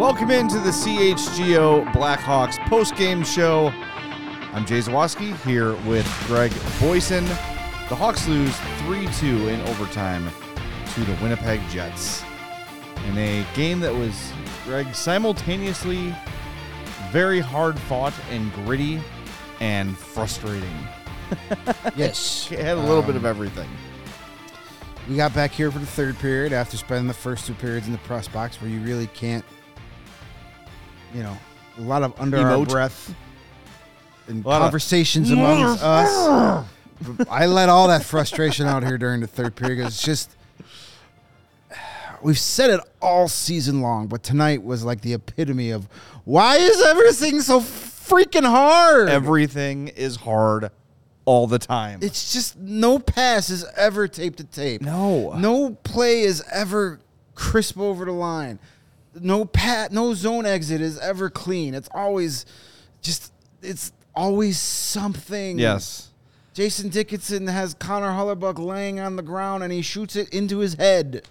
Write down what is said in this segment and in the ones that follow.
Welcome into the CHGO Blackhawks post-game show. I'm Jay Zawaski here with Greg Boysen. The Hawks lose 3-2 in overtime to the Winnipeg Jets in a game that was, Greg, simultaneously very hard fought and gritty and frustrating. Yes. It had a little bit Um, of everything. We got back here for the third period after spending the first two periods in the press box where you really can't, you know, a lot of under our breath and lot of- conversations amongst us. I let all that frustration out here during the third period because it's just, we've said it all season long, but tonight was like the epitome of why is everything so freaking hard? Everything is hard all the time. It's just no pass is ever tape to tape. No. No play is ever crisp over the line. No pat no zone exit is ever clean. It's always just it's always something. yes. Jason Dickinson has Connor Hellebuyck laying on the ground and he shoots it into his head.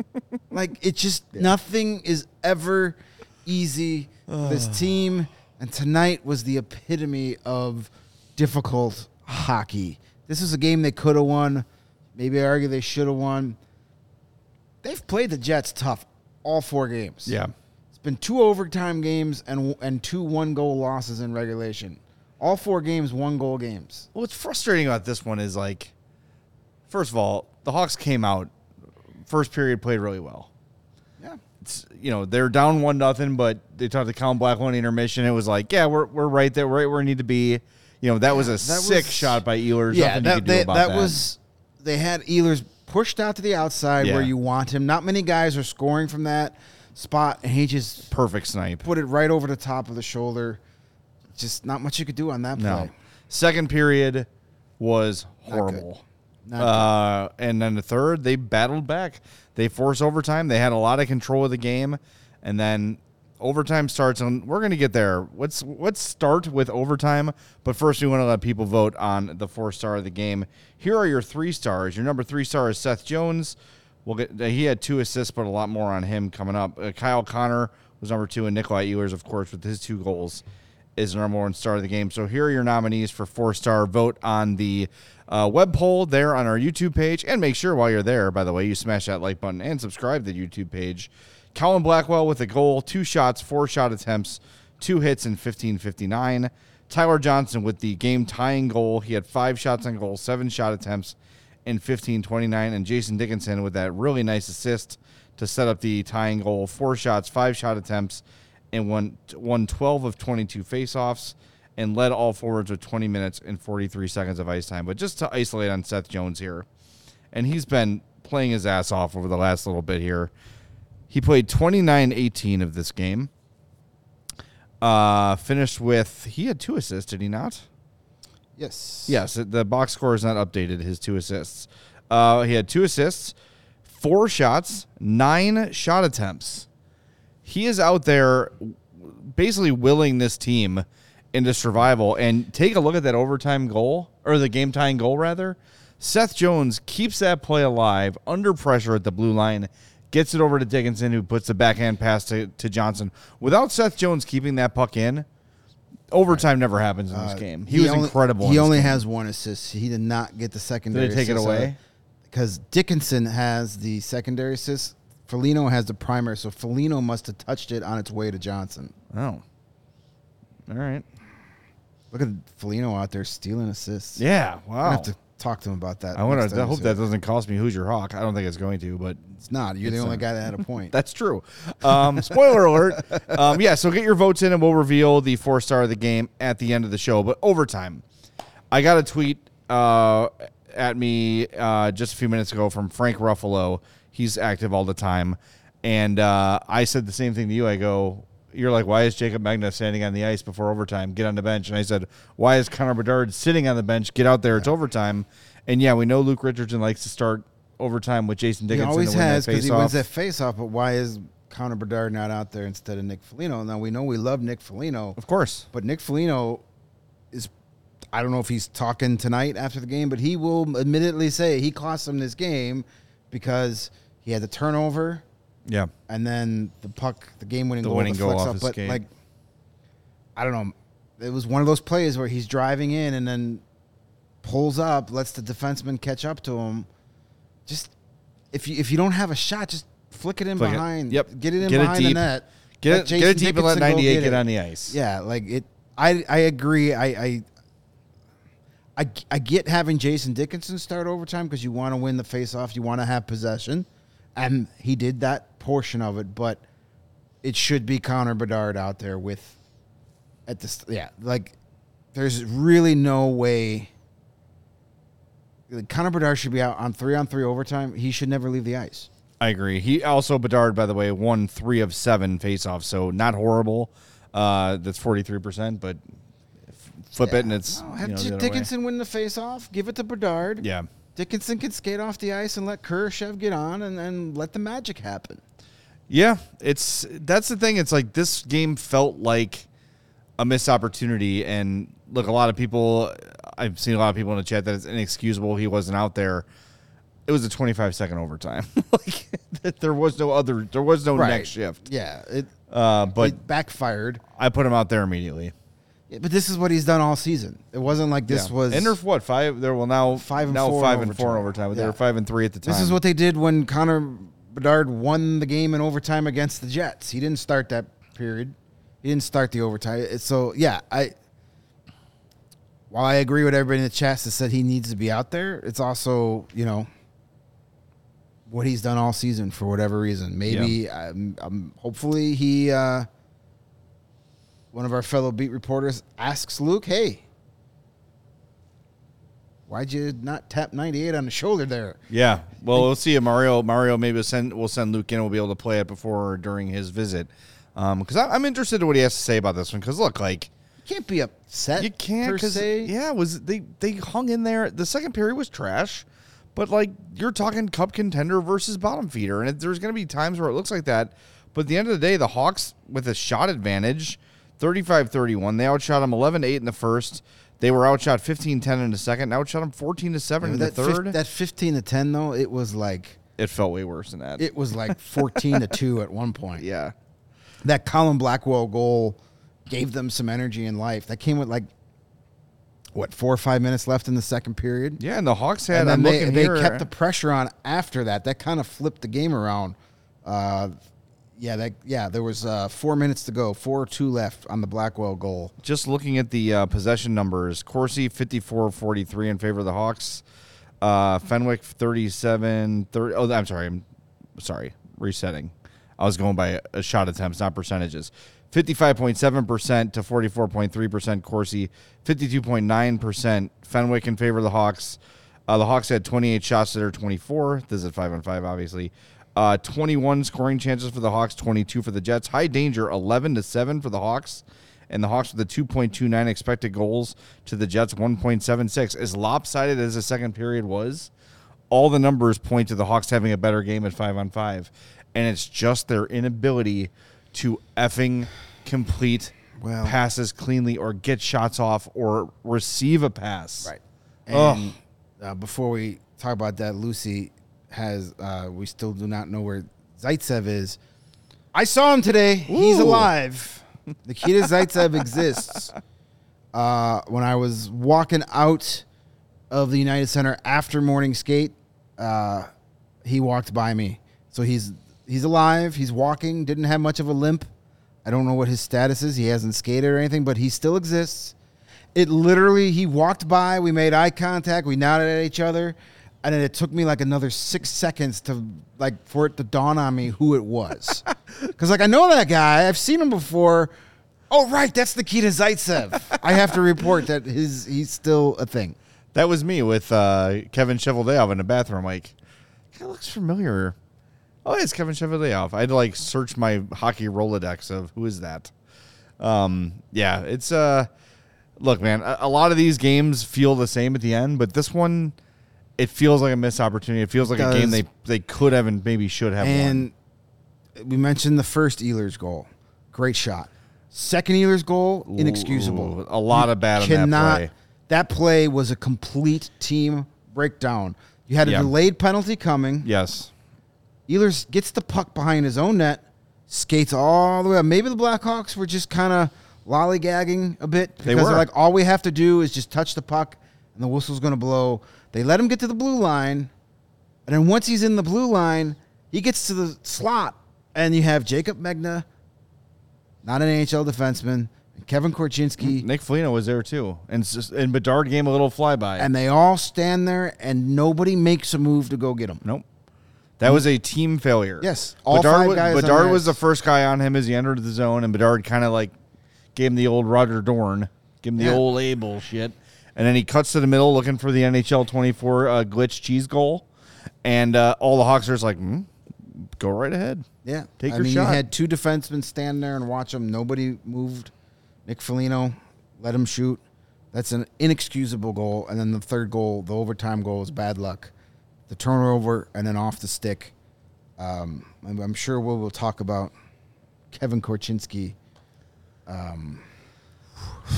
like it just nothing is ever easy for this team. And tonight was the epitome of difficult hockey. This is a game they could have won. Maybe I argue they should have won. They've played the Jets tough all four games. Yeah. It's been two overtime games and and two one goal losses in regulation. All four games, one goal games. Well what's frustrating about this one is like, first of all, the Hawks came out first period played really well. Yeah. It's, you know they're down one nothing, but they talked to Colin Blackwell intermission. It was like, yeah, we're we're right there, right where we need to be. You know that was a that sick was- shot by Ehlers. Yeah, that, they- about that that. was they had Ehlers pushed out to the outside Yeah. where you want him. Not many guys are scoring from that spot, and he just perfect snipe. put it right over the top of the shoulder. Just not much you could do on that No, play. second period was good. horrible. Not Uh, and then the third, they battled back. They forced overtime. They had a lot of control of the game, and then overtime starts. And we're gonna get there. Let's let's start with overtime. But first, we want to let people vote on the four star of the game. Here are your three stars. Your number three star is Seth Jones. We'll get. He had two assists, but a lot more on him coming up. Uh, Kyle Connor was number two, and Nikolai Ehlers, of course, with his two goals is the number one star of the game. So here are your nominees for four star. Vote on the uh, web poll there on our YouTube page, and make sure while you're there, by the way, you smash that like button and subscribe to the YouTube page. Colin Blackwell with a goal, two shots, four shot attempts, two hits in 15:59. Tyler Johnson with the game tying goal. He had five shots on goal, seven shot attempts in 15:29, and Jason Dickinson with that really nice assist to set up the tying goal. Four shots, five shot attempts, and won, won 12 of 22 faceoffs and led all forwards with 20 minutes and 43 seconds of ice time. But just to isolate on Seth Jones here, and he's been playing his ass off over the last little bit here. He played 29 18 of this game. Uh, finished with, he had two assists, did he not? Yes. Yes, the box score is not updated. His two assists. Uh, he had two assists, four shots, nine shot attempts. He is out there basically willing this team into survival. And take a look at that overtime goal, or the game tying goal, rather. Seth Jones keeps that play alive under pressure at the blue line, gets it over to Dickinson, who puts the backhand pass to, to Johnson. Without Seth Jones keeping that puck in, overtime never happens in this uh, game. He, was only- incredible. in He this only game. has one assist. He did not get the secondary. Take it away? Because Dickinson has the secondary assist. Foligno has the primary, so Foligno must have touched it on its way to Johnson. Oh. All right. Look at Foligno out there stealing assists. Yeah. Wow. have to talk to him about that. I want to. I hope that doesn't cost me Hoosier Hawk. I don't think it's going to, but It's not. You're the only not. guy that had a point. that's true. Um, spoiler alert. Um, yeah. So get your votes in, and we'll reveal the four star of the game at the end of the show. But overtime, I got a tweet uh, at me uh, just a few minutes ago from Frank Ruffalo. He's active all the time, and uh, I said the same thing to you. I go, "You're like, why is Jacob Megna standing on the ice before overtime? Get on the bench." And I said, "Why is Connor Bedard sitting on the bench? Get out there. It's overtime." And yeah, we know Luke Richardson likes to start overtime with Jason Dickinson. He always has because he wins that face-off. But why is Connor Bedard not out there instead of Nick Foligno? Now we know we love Nick Foligno, Of course. but Nick Foligno is. I don't know if he's talking tonight after the game, but he will admittedly say he cost him this game because he had the turnover Yeah. and then the puck, the game-winning The goal, winning the goal off up. But skate. like, I don't know. It was one of those plays where he's driving in and then pulls up, lets the defenseman catch up to him. Just if you if you don't have a shot, just flick it in Flick it. behind. Yep. Get it in Get it behind the net. Get it, get Jason it deep and let Dickinson go 98 get get on the ice. Yeah, like it. I I agree. I I I, I get having Jason Dickinson start overtime because you want to win the faceoff, you want to have possession, and he did that portion of it. But it should be Connor Bedard out there with at this. Yeah, like there's really no way. like, Connor Bedard should be out on three on three overtime. He should never leave the ice. I agree. He also Bedard, by the way, won three of seven faceoffs, so not horrible. Uh, that's forty three percent, but flip it and it's No, you know, J- the other way. Dickinson win the faceoff. Give it to Bedard. Yeah, Dickinson can skate off the ice and let Kurashev get on, and then let the magic happen. yeah. It's that's the thing. It's like this game felt like a missed opportunity, and look, a lot of people. I've seen a lot of people in the chat that it's inexcusable he wasn't out there. It was a twenty five second overtime. like there was no other. There was no Right. next shift. Yeah, it Uh, but it backfired. I put him out there immediately. Yeah, but this is what he's done all season. It wasn't like this Yeah. was. and they're what five? They're well now Five and now four five and four in overtime. overtime. But They Yeah. were five and three at the time. this is what they did when Connor Bedard won the game in overtime against the Jets. He didn't start that period. He didn't start the overtime. So yeah, I. While I agree with everybody in the chat that said he needs to be out there, it's also you know what he's done all season for whatever reason. Maybe, um, um, hopefully, he uh, one of our fellow beat reporters asks Luke, "Hey, why'd you not tap 98 on the shoulder there?" Yeah. Well, we'll see. Mario Mario maybe will send we'll send Luke in. We'll be able to play it before or during his visit. Um, because I'm interested in what he has to say about this one. Because look, like You can't be upset. you can't. Because se. yeah, was they they hung in there. The second period was trash. But like you're talking cup contender versus bottom feeder, and it, there's going to be times where it looks like that. But at the end of the day, the Hawks with a shot advantage, 35-31. They outshot them 11-8 in the first. They were outshot 15-10 in the second. and Outshot them 14 to seven in the that, fif- third. that 15 to 10 though, it was like it felt way worse than that. it was like 14 to 2 at one point. yeah. That Colin Blackwell goal gave them some energy and life. That came with like what, 4 or 5 minutes left in the second period. Yeah, and the Hawks had. and then I'm they, they here. kept the pressure on after that. That kind of flipped the game around. Uh, yeah, that yeah, there was uh, 4 minutes to go, 4 or 2 left on the Blackwell goal. just looking at the uh, possession numbers. Corsi 54-43 in favor of the Hawks. Uh, Fenwick 37 30 Oh, I'm sorry. I'm sorry. Resetting. I was going by uh, shot attempts, not percentages. 55.7% to 44.3% Corsi. 52.9% Fenwick in favor of the Hawks. Uh, the Hawks had 28 shots to their 24. This is at 5 on 5, obviously. Uh, 21 scoring chances for the Hawks, 22 for the Jets. High danger, 11 to 7 for the Hawks. And the Hawks with a 2.29 expected goals to the Jets, 1.76. As lopsided as the second period was, all the numbers point to the Hawks having a better game at 5 on 5. And it's just their inability to effing complete Well- passes cleanly or get shots off or receive a pass. Right. And uh, before we talk about that, Lucy has. Uh, we still do not know where Zaitsev is. I saw him today. He's Ooh. alive. Nikita Zaitsev exists. Uh, when I was walking out of the United Center after morning skate, uh, he walked by me. So he's he's alive. He's walking. Didn't have much of a limp. I don't know what his status is. He hasn't skated or anything, but he still exists. It literally, he walked by. We made eye contact. We nodded at each other, and then it took me like another six seconds to like for it to dawn on me who it was. Because like I know that guy. I've seen him before. Oh right, that's the Nikita Zaitsev. I have to report that his he's still a thing. That was me with uh, Kevin Cheveldayoff in the bathroom. Like, that looks familiar. Oh, it's Kevin Cheveldayoff. I had to like search my hockey Rolodex of who is that. Um, yeah, it's uh, look, man. A, a lot of these games feel the same at the end, but this one, it feels like a missed opportunity. It feels like a game they they could have and maybe should have won. And we mentioned the first Ehlers goal. Great shot. Second Ehlers goal, inexcusable. Ooh, a lot of bad on that Cannot. play. That play was a complete team breakdown. You had a Yeah. delayed penalty coming. Yes. Ehlers gets the puck behind his own net, skates all the way up. Maybe the Blackhawks were just kind of lollygagging a bit because They were. like, all we have to do is just touch the puck and the whistle's going to blow. They let him get to the blue line, and then once he's in the blue line, he gets to the slot, and you have Jacob Megna, not an NHL defenseman, and Kevin Korchinski, Nick Foligno was there too, and just, and Bedard gave him a little flyby. and they all stand there, and nobody makes a move to go get him. nope, that was a team failure. Yes, all Bedard, five guys Bedard was the first guy on him as he entered the zone, and Bedard kind of like gave him the old Roger Dorn, give him the Yeah. old A bullshit, and then he cuts to the middle looking for the NHL twenty four uh, glitch cheese goal, and uh, all the Hawks are just like, mm, go right ahead. Yeah, Take I your mean, shot. you had two defensemen stand there and watch them. Nobody moved. Nick Foligno let him shoot. That's an inexcusable goal. And then the third goal, the overtime goal, is bad luck. The turnover and then off the stick. Um, I'm, I'm sure we will talk about Kevin Korchinski. Um,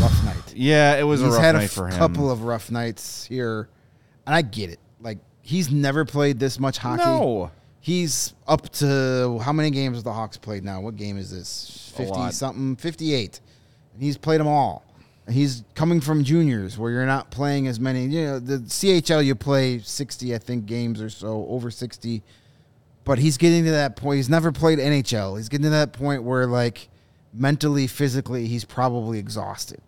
rough night. Yeah, it was He's a rough had a f- for him. couple of rough nights here, and I get it. Like he's never played this much hockey. no, He's up to how many games have the Hawks played now? What game is this? A Fifty lot. something, fifty-eight. And he's played them all. And he's coming from juniors where you're not playing as many. You know, the CHL you play sixty, I think, games or so, over sixty. But he's getting to that point. He's never played NHL. He's getting to that point where, like, mentally, physically, he's probably exhausted.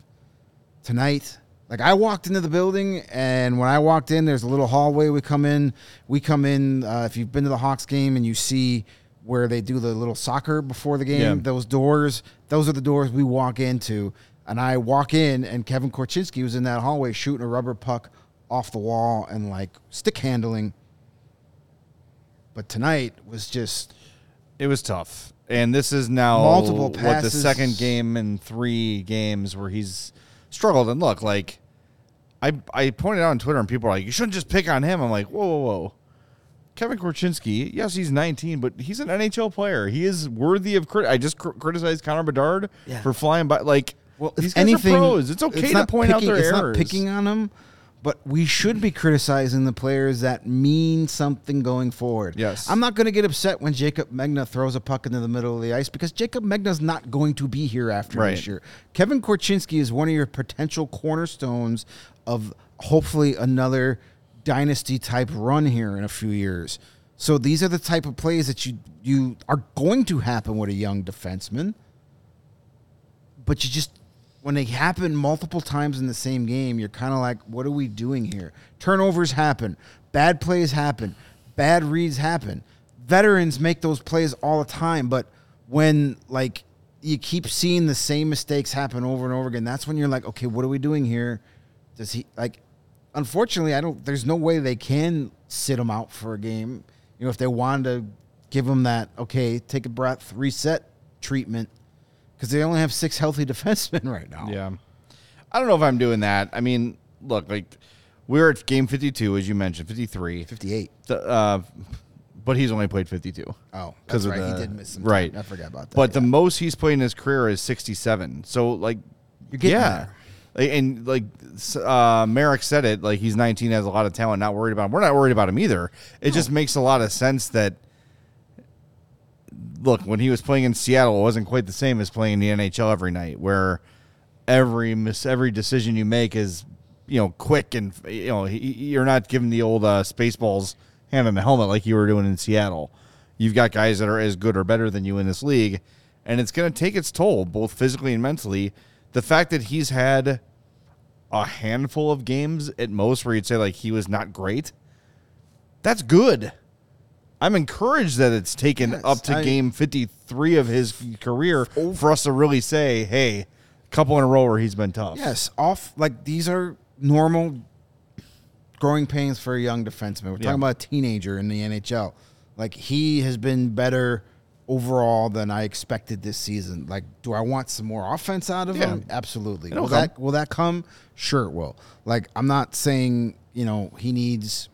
Tonight, like I walked into the building, and when I walked in, there's a little hallway. We come in. We come in. Uh, if you've been to the Hawks game and you see where they do the little soccer before the game, Yeah. those doors, those are the doors we walk into. And I walk in, and Kevin Korchinski was in that hallway shooting a rubber puck off the wall and like stick handling. But tonight was just It was tough. And this is now Multiple what the second game in three games where he's struggled. And look, like I I pointed out on Twitter and people are like, you shouldn't just pick on him. I'm like, whoa, whoa, whoa. Kevin Korchinski, yes, he's 19, but he's an NHL player. He is worthy of crit. I just cr- criticized Connor Bedard Yeah. for flying by. Like, Well, these guys anything, are pros. It's okay to not point out picking- their it's errors. not picking on them, but we should be criticizing the players that mean something going forward. Yes. I'm not going to get upset when Jacob Megna throws a puck into the middle of the ice because Jacob Megna's not going to be here after Right. this year. Kevin Korchinski is one of your potential cornerstones of hopefully another dynasty type run here in a few years. So these are the type of plays that you you are going to happen with a young defenseman but you just when they happen multiple times in the same game, you're kind of like, what are we doing here? Turnovers happen, bad plays happen, bad reads happen. Veterans make those plays all the time, but when like you keep seeing the same mistakes happen over and over again, that's when you're like, okay, what are we doing here? Does he like? Unfortunately, I don't. There's no way they can sit him out for a game. You know, if they wanted to give him that, okay, take a breath, reset treatment because they only have six healthy defensemen right now. Yeah. I don't know if I'm doing that. I mean, look, like we're at game 52, as you mentioned, 53. 58. The, uh, but he's only played 52. Oh, because of right. the he did miss some. right. Time. I forgot about that. But the most he's played in his career is 67. So like, You're getting yeah, there. Like, and like uh, Merrick said it, like he's 19, has a lot of talent. Not worried about him. We're not worried about him either. It just makes a lot of sense that. Look, when he was playing in Seattle, it wasn't quite the same as playing in the NHL every night, where every miss, every decision you make is, you know, quick and you know he- you're not giving the old uh, spaceballs hand in the helmet like you were doing in Seattle. You've got guys that are as good or better than you in this league, and it's going to take its toll, both physically and mentally. The fact that he's had a handful of games at most where you'd say like he was not great, that's good. I'm encouraged that it's taken Yes, up to I- game 53 of his career for us to really say, hey, couple in a row where he's been tough. yes, off like these are normal growing pains for a young defenseman. We're Yeah. talking about a teenager in the NHL. Like he has been better overall than I expected this season. Like, do I want some more offense out of Yeah. him? Absolutely. It'll Will that will that come? Sure, it will. Like, I'm not saying you know he needs.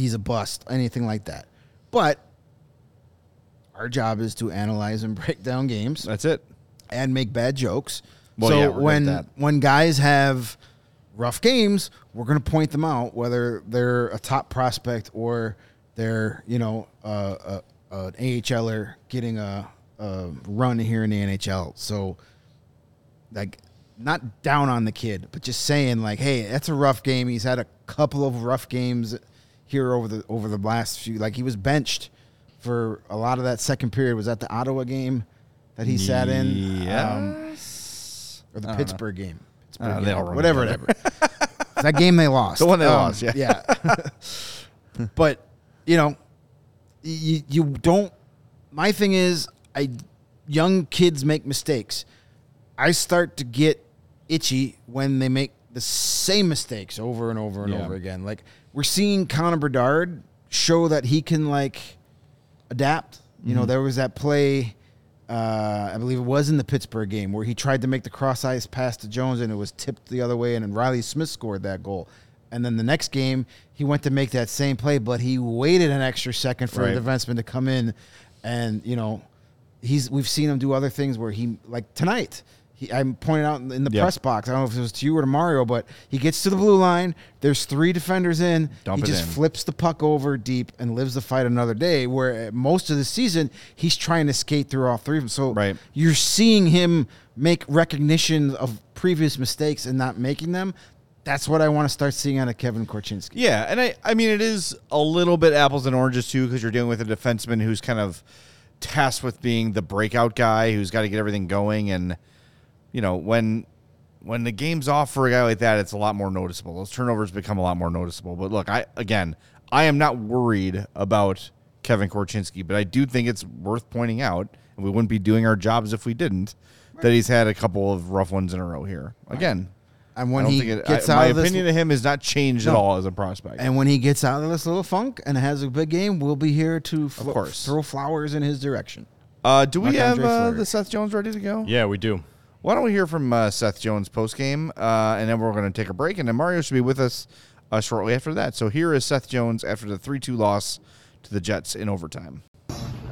He's a bust, anything like that, but our job is to analyze and break down games That's it. and make bad jokes. Well, so yeah, we're good at when that. when guys have rough games, we're going to point them out, whether they're a top prospect or they're you know uh, uh, an AHLer getting a, a run here in the NHL. So like not down on the kid, but just saying like, hey, that's a rough game. He's had a couple of rough games here over the over the last few. Like he was benched for a lot of that second period. Was that the Ottawa game that he sat in? Um, or the I don't Pittsburgh game. Pittsburgh Uh, game. they all run whatever, whatever. that game they lost. The one they Um, lost, yeah. yeah. but you know, you you don't. My thing is, I young kids make mistakes. I start to get itchy when they make the same mistakes over and over and Yeah. over again. Like we're seeing Connor Bedard show that he can like adapt. You Mm-hmm. know, there was that play, uh, I believe it was in the Pittsburgh game, where he tried to make the cross ice pass to Jones and it was tipped the other way, and then Riley Smith scored that goal. And then the next game, he went to make that same play, but he waited an extra second for Right. the defenseman to come in, and you know, he's we've seen him do other things where he like tonight. He, I'm pointing out in the Yep. press box. I don't know if it was to you or to Mario, but he gets to the blue line. There's three defenders in. Dump he just in. flips the puck over deep and lives the fight another day. Where most of the season he's trying to skate through all three of them. So Right. you're seeing him make recognition of previous mistakes and not making them. That's what I want to start seeing out of Kevin Korchinski. Yeah, and I, I mean, it is a little bit apples and oranges too, because you're dealing with a defenseman who's kind of tasked with being the breakout guy, who's got to get everything going, and you know when when the game's off for a guy like that, it's a lot more noticeable. Those turnovers become a lot more noticeable. But look, I again, I am not worried about Kevin Korchinski, but I do think it's worth pointing out, and we wouldn't be doing our jobs if we didn't, that he's had a couple of rough ones in a row here. Again, And I when don't he think it, gets I- out my of this, opinion of him has not changed at all as a prospect. and when he gets out of this little funk and has a big game, we'll be here to flo- course. throw flowers in his direction. Uh, do we have uh, the Seth Jones ready to go? Yeah, we do. Why don't we hear from uh, Seth Jones post game, uh, and then we're going to take a break, and then Mario should be with us uh, shortly after that. So here is Seth Jones after the three two loss to the Jets in overtime.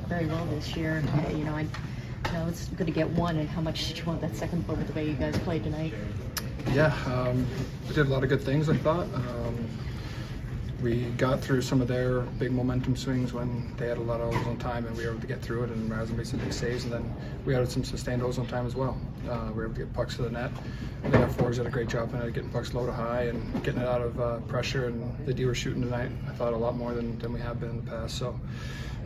very well this year. You know, I you know it's good to get one. And how much did you want that second goal with the way you guys played tonight? Yeah, um, we did a lot of good things, I thought. Um, we got through some of their big momentum swings when they had a lot of ozone time, and we were able to get through it. And Rasen made some big saves, and then we had some sustained ozone time as well. Uh, we were able to get pucks to the net. I think our forwards did a great job tonight, getting pucks low to high and getting it out of uh, pressure. And the D were shooting tonight. I thought a lot more than, than we have been in the past. So,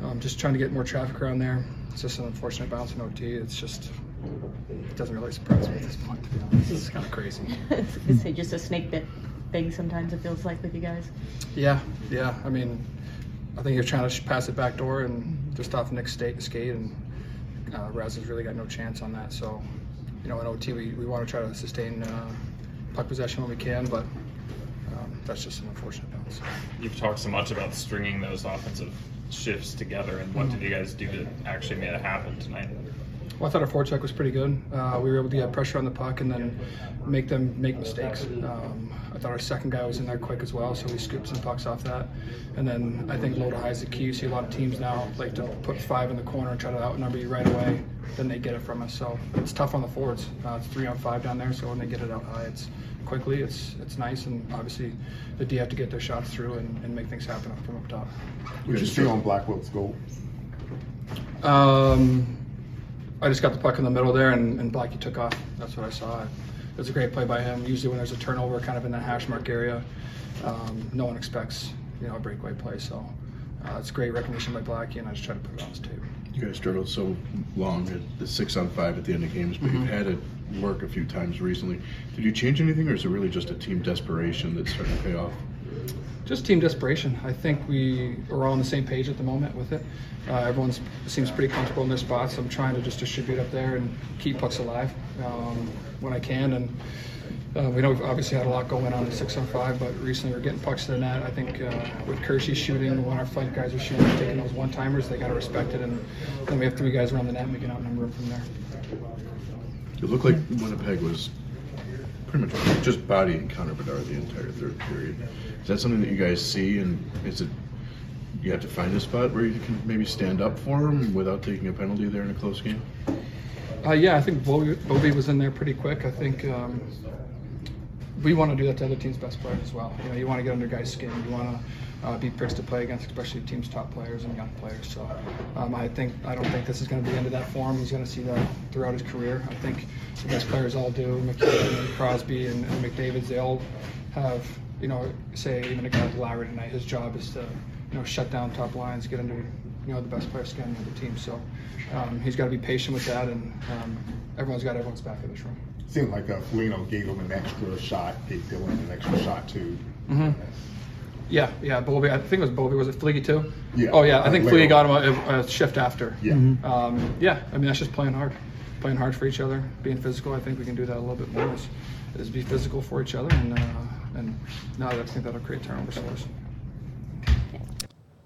um, just trying to get more traffic around there. It's just an unfortunate bounce in OT. It's just it doesn't really surprise me at this point. To be honest, it's kind of crazy. Is it just a snake bit thing sometimes it feels like with you guys? Yeah, yeah. I mean, I think he was trying to pass it back door and just off Nick's skate, skate and uh, Raz has really got no chance on that. So, you know, in OT, we, we want to try to sustain uh, puck possession when we can, but um, that's just an unfortunate bounce. You've talked so much about stringing those offensive shifts together, and what did you guys do to actually make it happen tonight? Well, I thought our forecheck was pretty good. Uh, we were able to get pressure on the puck and then make them make mistakes. Um, I thought our second guy was in there quick as well, so we scooped some pucks off that. And then I think low to high is the key. You see a lot of teams now like to put five in the corner and try to outnumber you right away. Then they get it from us. So it's tough on the forwards. Uh, it's three on five down there, so when they get it out high, it's quickly. It's it's nice, and obviously the D have to get their shots through and, and make things happen from up top. Would you stay on Blackwell's goal? Um, I just got the puck in the middle there, and, and Blackie took off. That's what I saw. Was a great play by him. Usually, when there's a turnover, kind of in that hash mark area, um, no one expects you know a breakaway play. So uh, it's great recognition by Blackie, and I just try to put it on his tape. You guys struggled so long at the six on five at the end of games, but you've had it work a few times recently. Did you change anything, or is it really just a team desperation that's starting to pay off? Just team desperation. I think we are all on the same page at the moment with it. Uh, everyone seems pretty comfortable in their spots. I'm trying to just distribute up there and keep pucks alive um, when I can. And Uh, we know we've obviously had a lot going on in six on five, but recently we're getting pucks to the net. I think uh, with Kershey shooting, when our fight guys are shooting, taking those one timers, they got to respect it. And then we have three guys around the net, and we can outnumber them from there. It looked like Winnipeg was pretty much just bodying Connor Bedard the entire third period. Is that something that you guys see, and is it you have to find a spot where you can maybe stand up for him without taking a penalty there in a close game? Uh, yeah, I think Bobby, was in there pretty quick. I think um, we want to do that to other teams' best players as well. You know, you want to get under guys' skin. You want to uh, be pricks to play against, especially teams' top players and young players. So um, I think I don't think this is going to be the end of that for him. He's going to see that throughout his career. I think the best players all do. MacKinnon and Crosby and, and McDavid's, they all have, you know, say even a guy like Lowry tonight, his job is to, you know, shut down top lines, get under, you know, the best player skin of the team. So um, he's got to be patient with that, and um, everyone's got everyone's back in this room. Seemed like uh, Foligno gave him an extra shot, gave Dillon an extra shot too. Mm-hmm. Yeah, yeah, Bobby. I think it was Bobby. Was it Fleagy too? Yeah. Oh yeah, I think Fleagy later got him a, a shift after. Yeah. Um, yeah, I mean that's just playing hard, playing hard for each other, being physical. I think we can do that a little bit more. Is, is be physical for each other, and uh, and no, I think that'll create turnovers for us.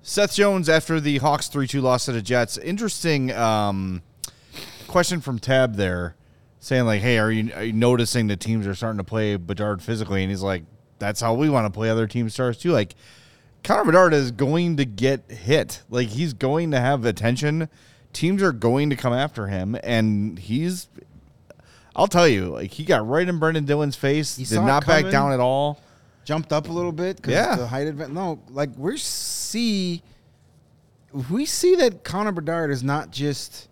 Seth Jones after the Hawks 3 2 loss to the Jets. Interesting um, question from Tab there saying, like, hey, are you, are you noticing the teams are starting to play Bedard physically? And he's like, that's how we want to play other team stars too. Like, Connor Bedard is going to get hit. Like, he's going to have attention. Teams are going to come after him. And he's, I'll tell you, like, he got right in Brendan Dillon's face, He did saw it not back coming. down at all. jumped up a little bit because Yeah. the height advantage. No, like we see, we see that Connor Bedard is not just.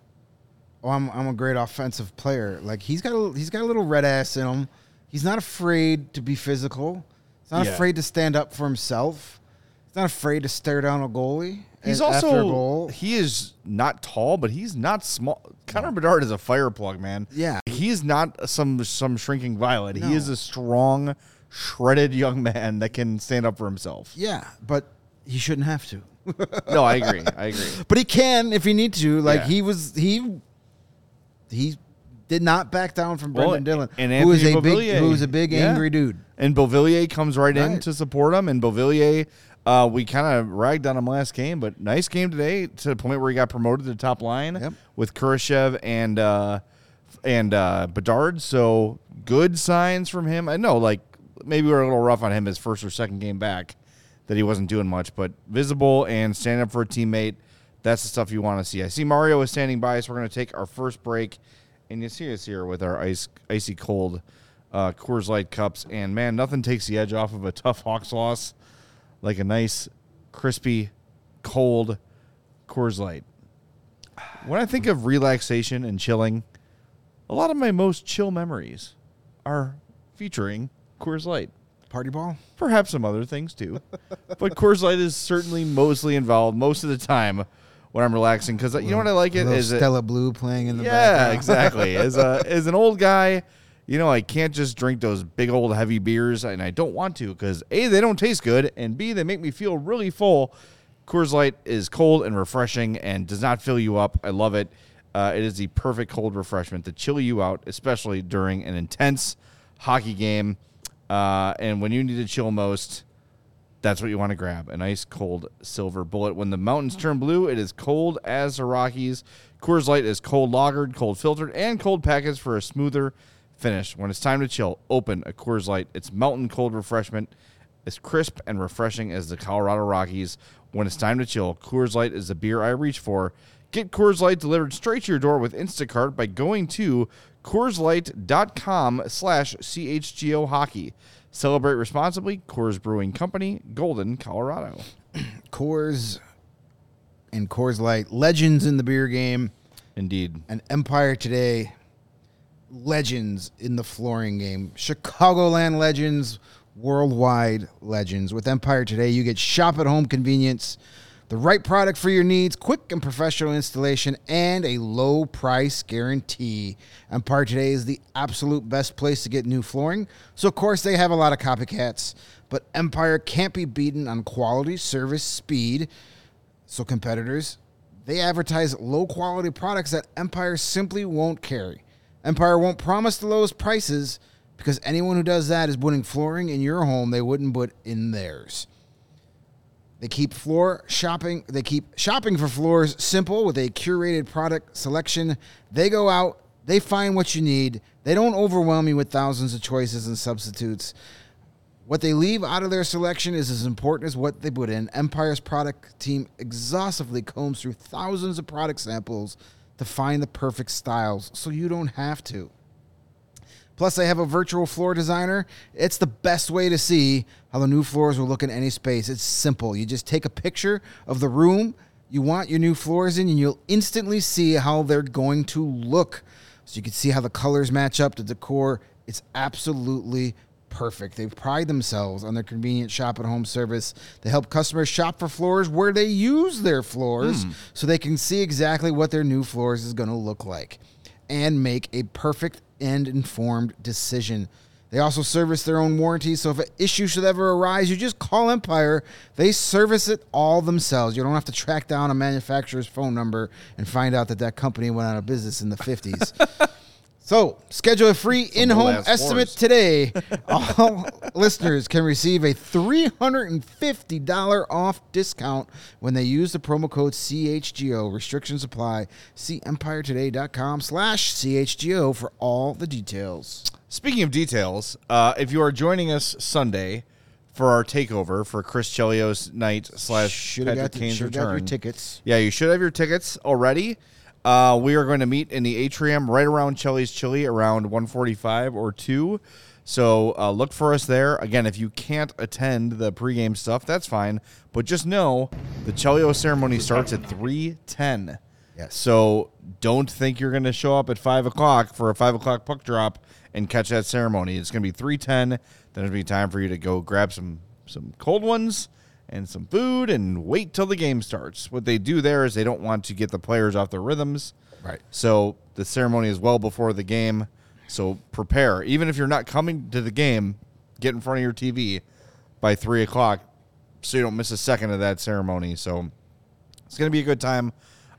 Oh, I'm I'm a great offensive player. Like he's got a, he's got a little red ass in him. He's not afraid to be physical. He's not Yeah. afraid to stand up for himself. He's not afraid to stare down a goalie. He's a- after a also he is not tall, but he's not small. Connor Bedard is a fire plug, man. Yeah. he's not some some shrinking violet. No. He is a strong, shredded young man that can stand up for himself. Yeah, but he shouldn't have to. No, I agree. I agree. But he can if he needs to. Like Yeah. he was he he did not back down from Well, Brendan Dillon, and who is a big Beauvillier. who is a big Yeah. angry dude. And Beauvillier comes right, in to support him. And Beauvillier, uh, we kind of ragged on him last game, but nice game today to the point where he got promoted to the top line Yep. with Kurashev and uh, and uh, Bedard. So good signs from him. I know, like maybe we were a little rough on him his first or second game back that he wasn't doing much, but visible and stand up for a teammate. That's the stuff you want to see. I see Mario is standing by, so we're going to take our first break, and you see us here with our ice icy cold uh, Coors Light cups. And man, nothing takes the edge off of a tough Hawks loss like a nice, crispy, cold Coors Light. When I think of relaxation and chilling, a lot of my most chill memories are featuring Coors Light. Party ball. Perhaps some other things too. but Coors Light is certainly mostly involved most of the time when I'm relaxing because you know what I like it is it, Stella Blue playing in the yeah, background. exactly. As a as an old guy, you know, I can't just drink those big old heavy beers, and I don't want to because a they don't taste good, and b they make me feel really full. Coors Light is cold and refreshing, and does not fill you up. I love it. Uh, it is the perfect cold refreshment to chill you out, especially during an intense hockey game, uh, and when you need to chill most that's what you want to grab an ice cold silver bullet. When the mountains turn blue, it is cold as the Rockies. Coors Light is cold lagered, cold filtered, and cold packaged for a smoother finish. When it's time to chill, open a Coors Light. It's mountain cold refreshment, as crisp and refreshing as the Colorado Rockies. When it's time to chill, Coors Light is the beer I reach for. Get Coors Light delivered straight to your door with Instacart by going to CoorsLight.com slash CHGO Hockey. Celebrate responsibly. Coors Brewing Company, Golden, Colorado. Coors and Coors Light, legends in the beer game, Indeed. An Empire today, legends in the flooring game. Chicagoland legends, worldwide legends. With Empire today, you get shop at home convenience, the right product for your needs, quick and professional installation, and a low price guarantee. Empire today is the absolute best place to get new flooring. So, of course, they have a lot of copycats, but Empire can't be beaten on quality, service, speed. So competitors, they advertise low quality products that Empire simply won't carry. Empire won't promise the lowest prices, because anyone who does that is putting flooring in your home they wouldn't put in theirs. They keep floor shopping. They keep shopping for floors simple with a curated product selection. They go out, they find what you need. They don't overwhelm you with thousands of choices and substitutes. What they leave out of their selection is as important as what they put in. Empire's product team exhaustively combs through thousands of product samples to find the perfect styles, so you don't have to. Plus, they have a virtual floor designer. It's the best way to see how the new floors will look in any space. It's simple. You just take a picture of the room you want your new floors in, and you'll instantly see how they're going to look. So you can see how the colors match up, the decor. It's absolutely perfect. They pride themselves on their convenient shop at home service. They help customers shop for floors where they use their floors hmm. so they can see exactly what their new floors is going to look like and make a perfect and informed decision. They also service their own warranty, so if an issue should ever arise, you just call Empire. They service it all themselves. You don't have to track down a manufacturer's phone number and find out that that company went out of business in the 50s. So, schedule a free in-home estimate floors. today. All listeners can receive a $350 off discount when they use the promo code CHGO. Restrictions apply. See empiretoday.com slash CHGO for all the details. Speaking of details, uh, if you are joining us Sunday for our takeover for Chris Chelios night slash Should have Patrick Kane's return, tickets. Yeah, you should have your tickets already. Uh, we are going to meet in the atrium right around Chelly's Chili around 145 or 2. So uh, look for us there. Again, if you can't attend the pregame stuff, that's fine. But just know the Chelio ceremony starts at 310. Yes. So don't think you're going to show up at 5 o'clock for a 5 o'clock puck drop and catch that ceremony. It's going to be 310. Then it'll be time for you to go grab some, some cold ones and some food and wait till the game starts. What they do there is they don't want to get the players off their rhythms. Right. So the ceremony is well before the game. So prepare. Even if you're not coming to the game, get in front of your TV by three o'clock so you don't miss a second of that ceremony. So it's going to be a good time.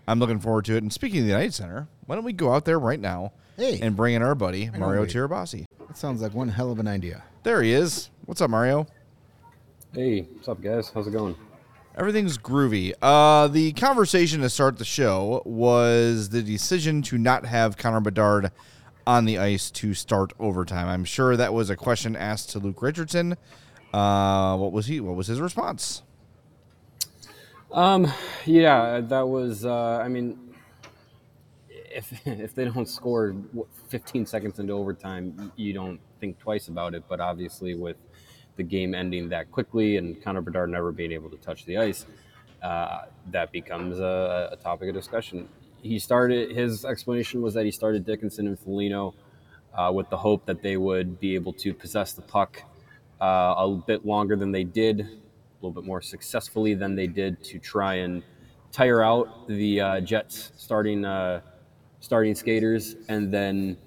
I'm looking forward to it. And speaking of the United Center, why don't we go out there right now Hey. and bring in our buddy, Mario. Tirabassi? That sounds like one hell of an idea. There he is. What's up, Mario? Hey, what's up, guys? How's it going? Everything's groovy. Uh, the conversation to start the show was the decision to not have Connor Bedard on the ice to start overtime. I'm sure that was a question asked to Luke Richardson. Uh, what was he? What was his response? Um, yeah, that was. Uh, I mean, if if they don't score 15 seconds into overtime, you don't think twice about it. But obviously, with the game ending that quickly and Connor Bedard never being able to touch the ice, uh, that becomes a, a topic of discussion. He started. His explanation was that he started Dickinson and Foligno uh, with the hope that they would be able to possess the puck uh, a bit longer than they did, a little bit more successfully than they did to try and tire out the uh, Jets starting uh, starting skaters, and then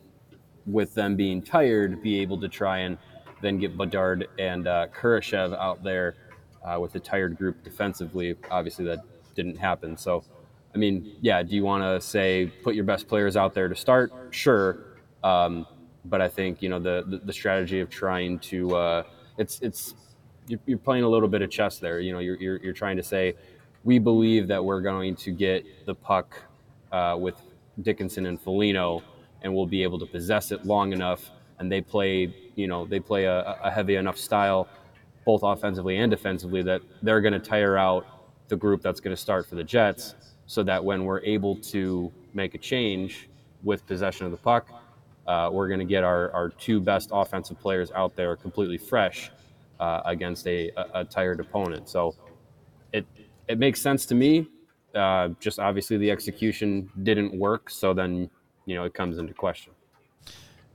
with them being tired, be able to try and then get Bedard and uh, Kurashev out there uh, with the tired group defensively. Obviously, that didn't happen. So, I mean, yeah, do you want to say put your best players out there to start? Sure. Um, but I think you know the, the the strategy of trying to uh, it's it's you're, you're playing a little bit of chess there. You know, you're, you're you're trying to say we believe that we're going to get the puck uh, with Dickinson and Foligno, and we'll be able to possess it long enough. And they play, you know, they play a, a heavy enough style, both offensively and defensively, that they're going to tire out the group that's going to start for the Jets, so that when we're able to make a change with possession of the puck, uh, we're going to get our, our two best offensive players out there completely fresh uh, against a, a, tired opponent. So it it makes sense to me. Uh, just obviously the execution didn't work, so then you know it comes into question.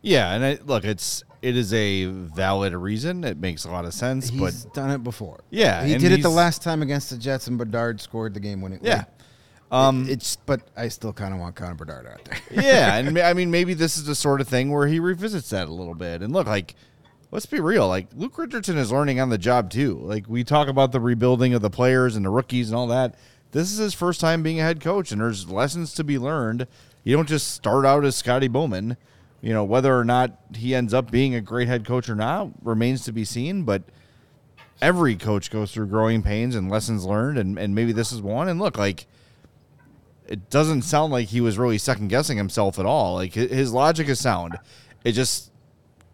Yeah, and I, look, it's it is a valid reason. It makes a lot of sense, He's but done it before. Yeah, he did it the last time against the Jets, and Bedard scored the game winning. yeah, um, it's but I still kind of want Connor Bedard out there. yeah, and I mean maybe this is the sort of thing where he revisits that a little bit. And look, like let's be real, like Luke Richardson is learning on the job too. Like we talk about the rebuilding of the players and the rookies and all that. This is his first time being a head coach, and there's lessons to be learned. You don't just start out as Scotty Bowman. You know, whether or not he ends up being a great head coach or not remains to be seen. But every coach goes through growing pains and lessons learned, and, and maybe this is one. And look, like, it doesn't sound like he was really second guessing himself at all. Like, his logic is sound. It just,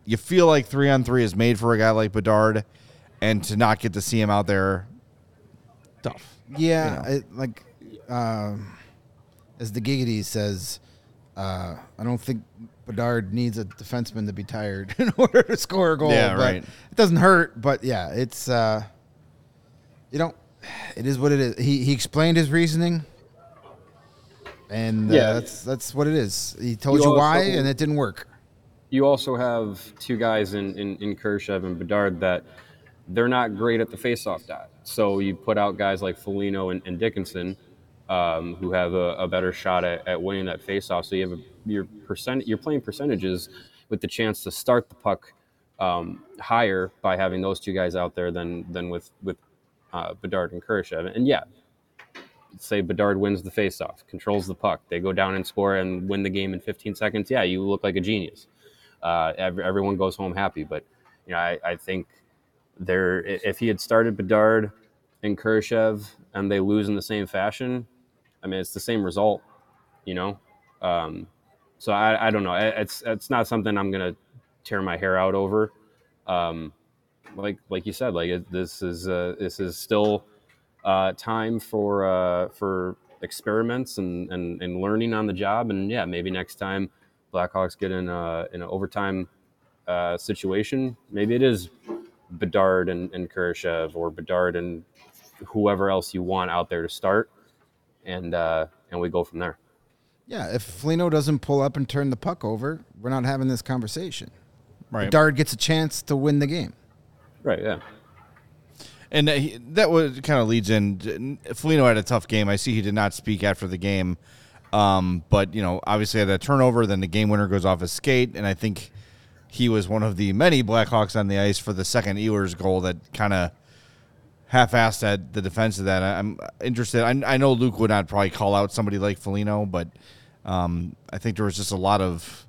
you feel like three on three is made for a guy like Bedard, and to not get to see him out there, tough. Yeah, it, like um, as the Giggity says, uh, I don't think Bedard needs a defenseman to be tired in order to score a goal. Yeah, but right. It doesn't hurt, but yeah, it's uh, you know, it is what it is. He he explained his reasoning, and uh, Yeah. that's that's what it is. He told You you, why, and it didn't work. you also have two guys in, in, in Kurashev and Bedard that they're not great at the faceoff dot. So you put out guys like Foligno and, and Dickinson, um, who have a, a better shot at, at winning that faceoff. So you have a, your percent, you're playing percentages with the chance to start the puck um, higher by having those two guys out there than than with with uh, Bedard and Kurashev. And yeah, say Bedard wins the faceoff, controls the puck, they go down and score and win the game in 15 seconds. Yeah, you look like a genius uh, every, everyone goes home happy. But you know, I, I think there, if he had started Bedard and Kurashev and they lose in the same fashion, I mean, it's the same result, you know. Um, so I, I don't know. It's it's not something I'm gonna tear my hair out over. Um, like like you said, like it, this is uh, this is still uh, time for uh, for experiments and, and, and learning on the job. And yeah, maybe next time Blackhawks get in a, in an overtime uh, situation, maybe it is Bedard and, and Kurashev or Bedard and whoever else you want out there to start, and uh, and we go from there. Yeah, if Foligno doesn't pull up and turn the puck over, we're not having this conversation. Right. Bedard gets a chance to win the game. Right. Yeah. And that, was kind of leads in. Foligno had a tough game. I see he did not speak after the game, um, but you know, obviously had a turnover. Then the game winner goes off his skate, and I think he was one of the many Blackhawks on the ice for the second Ehlers goal that kind of half-assed at the defense of that. I'm interested. I, I know Luke would not probably call out somebody like Foligno, but um, I think there was just a lot of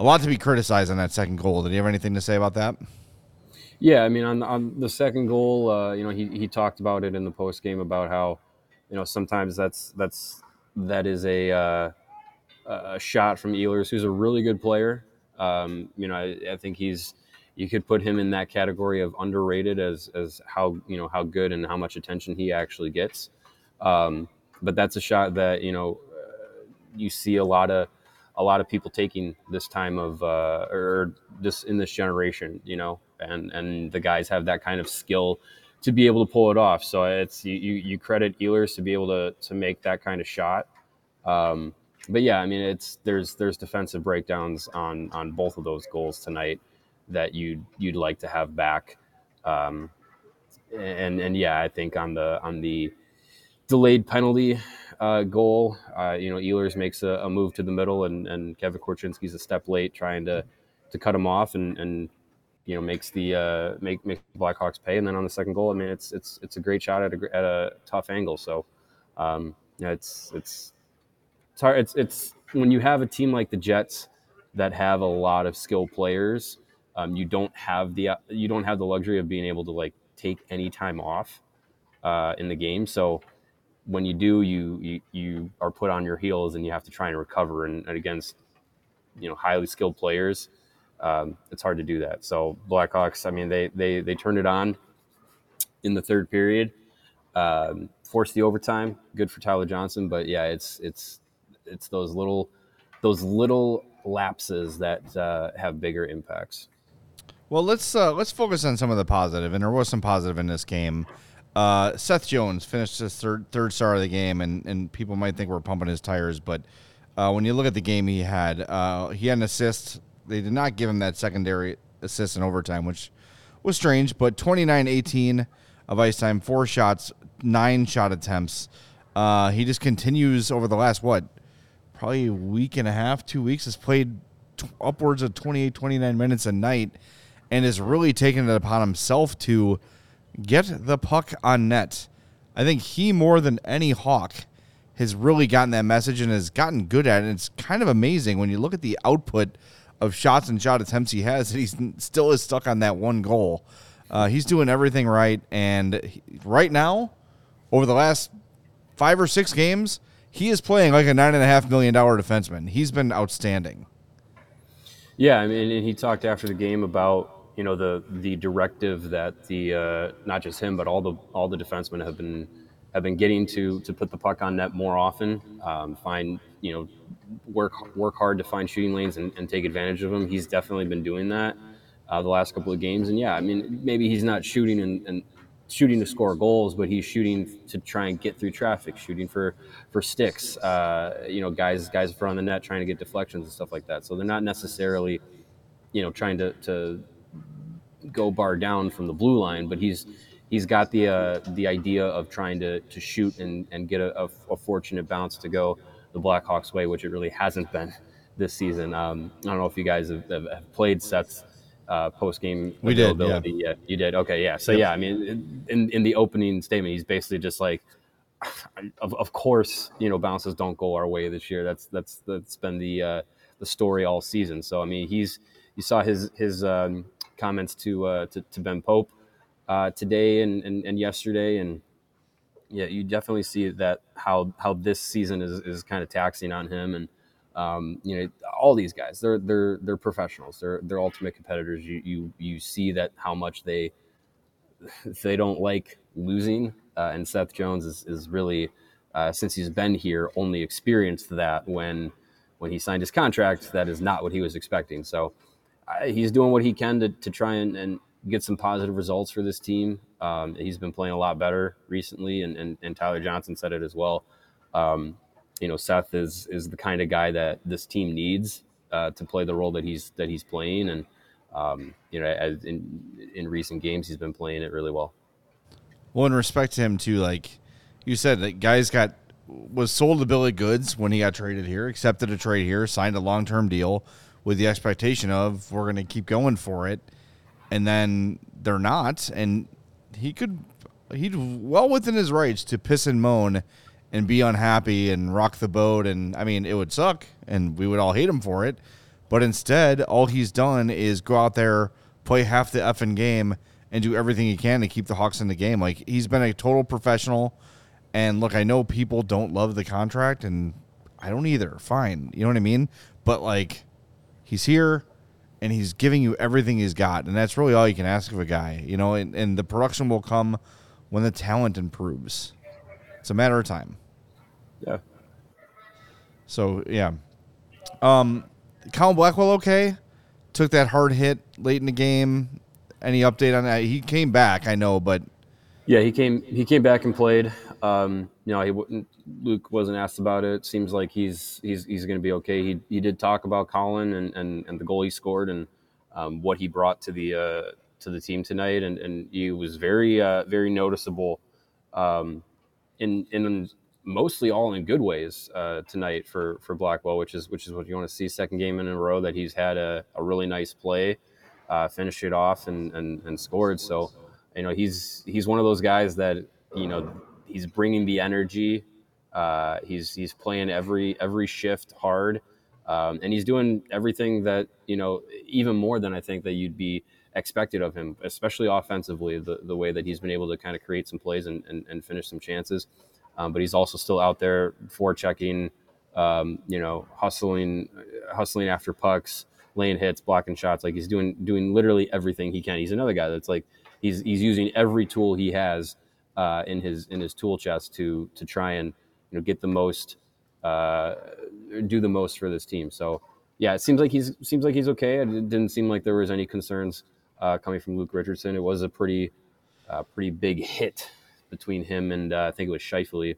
a lot to be criticized on that second goal. Did you have anything to say about that? Yeah, I mean, on on the second goal, uh, you know, he, he talked about it in the post game about how, you know, sometimes that's that's that is a uh, a shot from Ehlers, who's a really good player. Um, you know, I, I think he's you could put him in that category of underrated as as how you know how good and how much attention he actually gets. Um, but that's a shot that you know uh, you see a lot of a lot of people taking this time of uh, or this in this generation, you know, and and the guys have that kind of skill to be able to pull it off. So it's you you, credit Ehlers to be able to to make that kind of shot. Um, but yeah, I mean, it's there's there's defensive breakdowns on on both of those goals tonight that you'd you'd like to have back. Um, and and yeah, I think on the on the delayed penalty uh, goal, uh, you know, Ehlers makes a, a move to the middle, and, and Kevin Korchinski's a step late, trying to to cut him off, and, and you know makes the uh, make Blackhawks pay. And then on the second goal, I mean, it's it's it's a great shot at a at a tough angle. So um, yeah, it's it's it's hard. It's it's when you have a team like the Jets that have a lot of skilled players. Um, you don't have the you don't have the luxury of being able to like take any time off uh, in the game. So when you do, you, you you are put on your heels and you have to try and recover. And, and against you know highly skilled players, um, it's hard to do that. So Blackhawks, I mean, they they they turned it on in the third period, um, forced the overtime. Good for Tyler Johnson, but yeah, it's it's it's those little those little lapses that uh, have bigger impacts. Well, let's uh, let's focus on some of the positive, and there was some positive in this game. Uh, Seth Jones finished his third third star of the game, and, and people might think we're pumping his tires, but uh, when you look at the game he had, uh, he had an assist. They did not give him that secondary assist in overtime, which was strange. But 29-18 of ice time, four shots, nine shot attempts. Uh, he just continues over the last what, probably a week and a half, two weeks. Has played t- upwards of 28, 29 minutes a night and is really taking it upon himself to get the puck on net. I think he, more than any Hawk, has really gotten that message and has gotten good at it. And it's kind of amazing when you look at the output of shots and shot attempts he has that he's still is stuck on that one goal. Uh, he's doing everything right, and he- right now, over the last five or six games, he is playing like a nine and a half million dollar defenseman. He's been outstanding. Yeah, I mean, and he talked after the game about you know the the directive that the uh, not just him but all the all the defensemen have been have been getting to to put the puck on net more often, um, find you know work work hard to find shooting lanes and, and take advantage of them. He's definitely been doing that uh, the last couple of games, and yeah, I mean maybe he's not shooting and, and shooting to score goals, but he's shooting to try and get through traffic, shooting for for sticks. Uh, you know, guys guys in front of the net trying to get deflections and stuff like that. So they're not necessarily, you know, trying to to go bar down from the blue line, but he's he's got the uh, the idea of trying to to shoot and and get a, a, a fortunate bounce to go the Blackhawks way, which it really hasn't been this season. Um, I don't know if you guys have, have, have played sets uh, post game We did, yeah. You did. Okay, yeah. So yeah, I mean, in in the opening statement, he's basically just like, of, of course, you know, bounces don't go our way this year. That's that's that's been the uh, the story all season. So I mean, he's you saw his his um, comments to, uh, to to Ben Pope uh, today and, and and yesterday, and yeah, you definitely see that how how this season is is kind of taxing on him and. Um, you know, all these guys, they're they're they're professionals. They're they're ultimate competitors. You you you see that how much they they don't like losing. Uh, and Seth Jones is, is really, uh, since he's been here, only experienced that when when he signed his contract. That is not what he was expecting. So uh, he's doing what he can to, to try and, and get some positive results for this team. Um, he's been playing a lot better recently, and, and, and Tyler Johnson said it as well. Um, you know, Seth is is the kind of guy that this team needs uh, to play the role that he's that he's playing, and um, you know, as in in recent games, he's been playing it really well. Well, in respect to him too, like you said, that guys got was sold to Billy Goods when he got traded here, accepted a trade here, signed a long term deal with the expectation of we're going to keep going for it, and then they're not, and he could he'd well within his rights to piss and moan and be unhappy and rock the boat, and I mean it would suck, and we would all hate him for it, but instead all he's done is go out there, play half the effing game and do everything he can to keep the Hawks in the game. Like he's been a total professional. And look, I know people don't love the contract, and I don't either. Fine, you know what I mean. But like, he's here, and he's giving you everything he's got, and that's really all you can ask of a guy, you know. And, and the production will come when the talent improves. It's a matter of time. Yeah. So yeah, um, Colin Blackwell okay. Took that hard hit late in the game. Any update on that? He came back, I know, but Yeah, he came he came back and played. Um, you know, he wouldn't. Luke wasn't asked about it. Seems like he's he's he's going to be okay. He he did talk about Colin and and, and the goal he scored and um, what he brought to the uh, to the team tonight, and and he was very uh, very noticeable. Um, in in mostly all in good ways uh, tonight for for Blackwell, which is which is what you want to see. Second game in a row that he's had a, a really nice play, uh, finished it off and, and and scored. So you know he's he's one of those guys that you know he's bringing the energy. Uh, he's he's playing every every shift hard, um, and he's doing everything that you know even more than I think that you'd be expected of him, especially offensively. The the way that he's been able to kind of create some plays and, and, and finish some chances, um, but he's also still out there forechecking, um, you know, hustling hustling after pucks, laying hits, blocking shots. Like he's doing doing literally everything he can. He's another guy that's like he's he's using every tool he has uh, in his in his tool chest to to try and you know get the most uh, do the most for this team. So yeah, it seems like he's seems like he's okay. It didn't seem like there was any concerns uh, coming from Luke Richardson. It was a pretty uh, pretty big hit between him and uh, I think it was Scheifele.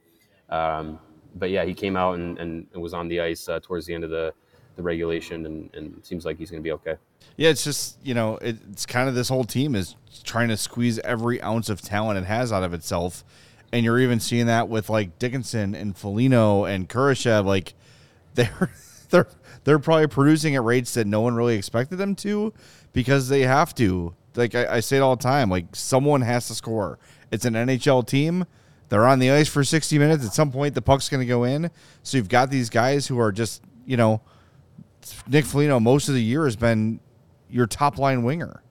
Um, but yeah, he came out and, and was on the ice uh, towards the end of the, the regulation, and, and it seems like he's going to be okay. Yeah, it's just you know, it, it's kind of this whole team is trying to squeeze every ounce of talent it has out of itself, and you're even seeing that with like Dickinson and Foligno and Kurashev. Like they're they're they're probably producing at rates that no one really expected them to, because they have to. Like I, I say it all the time, like someone has to score. It's an NHL team. They're on the ice for 60 minutes. At some point, the puck's going to go in. So you've got these guys who are just, you know, Nick Foligno most of the year has been your top line winger.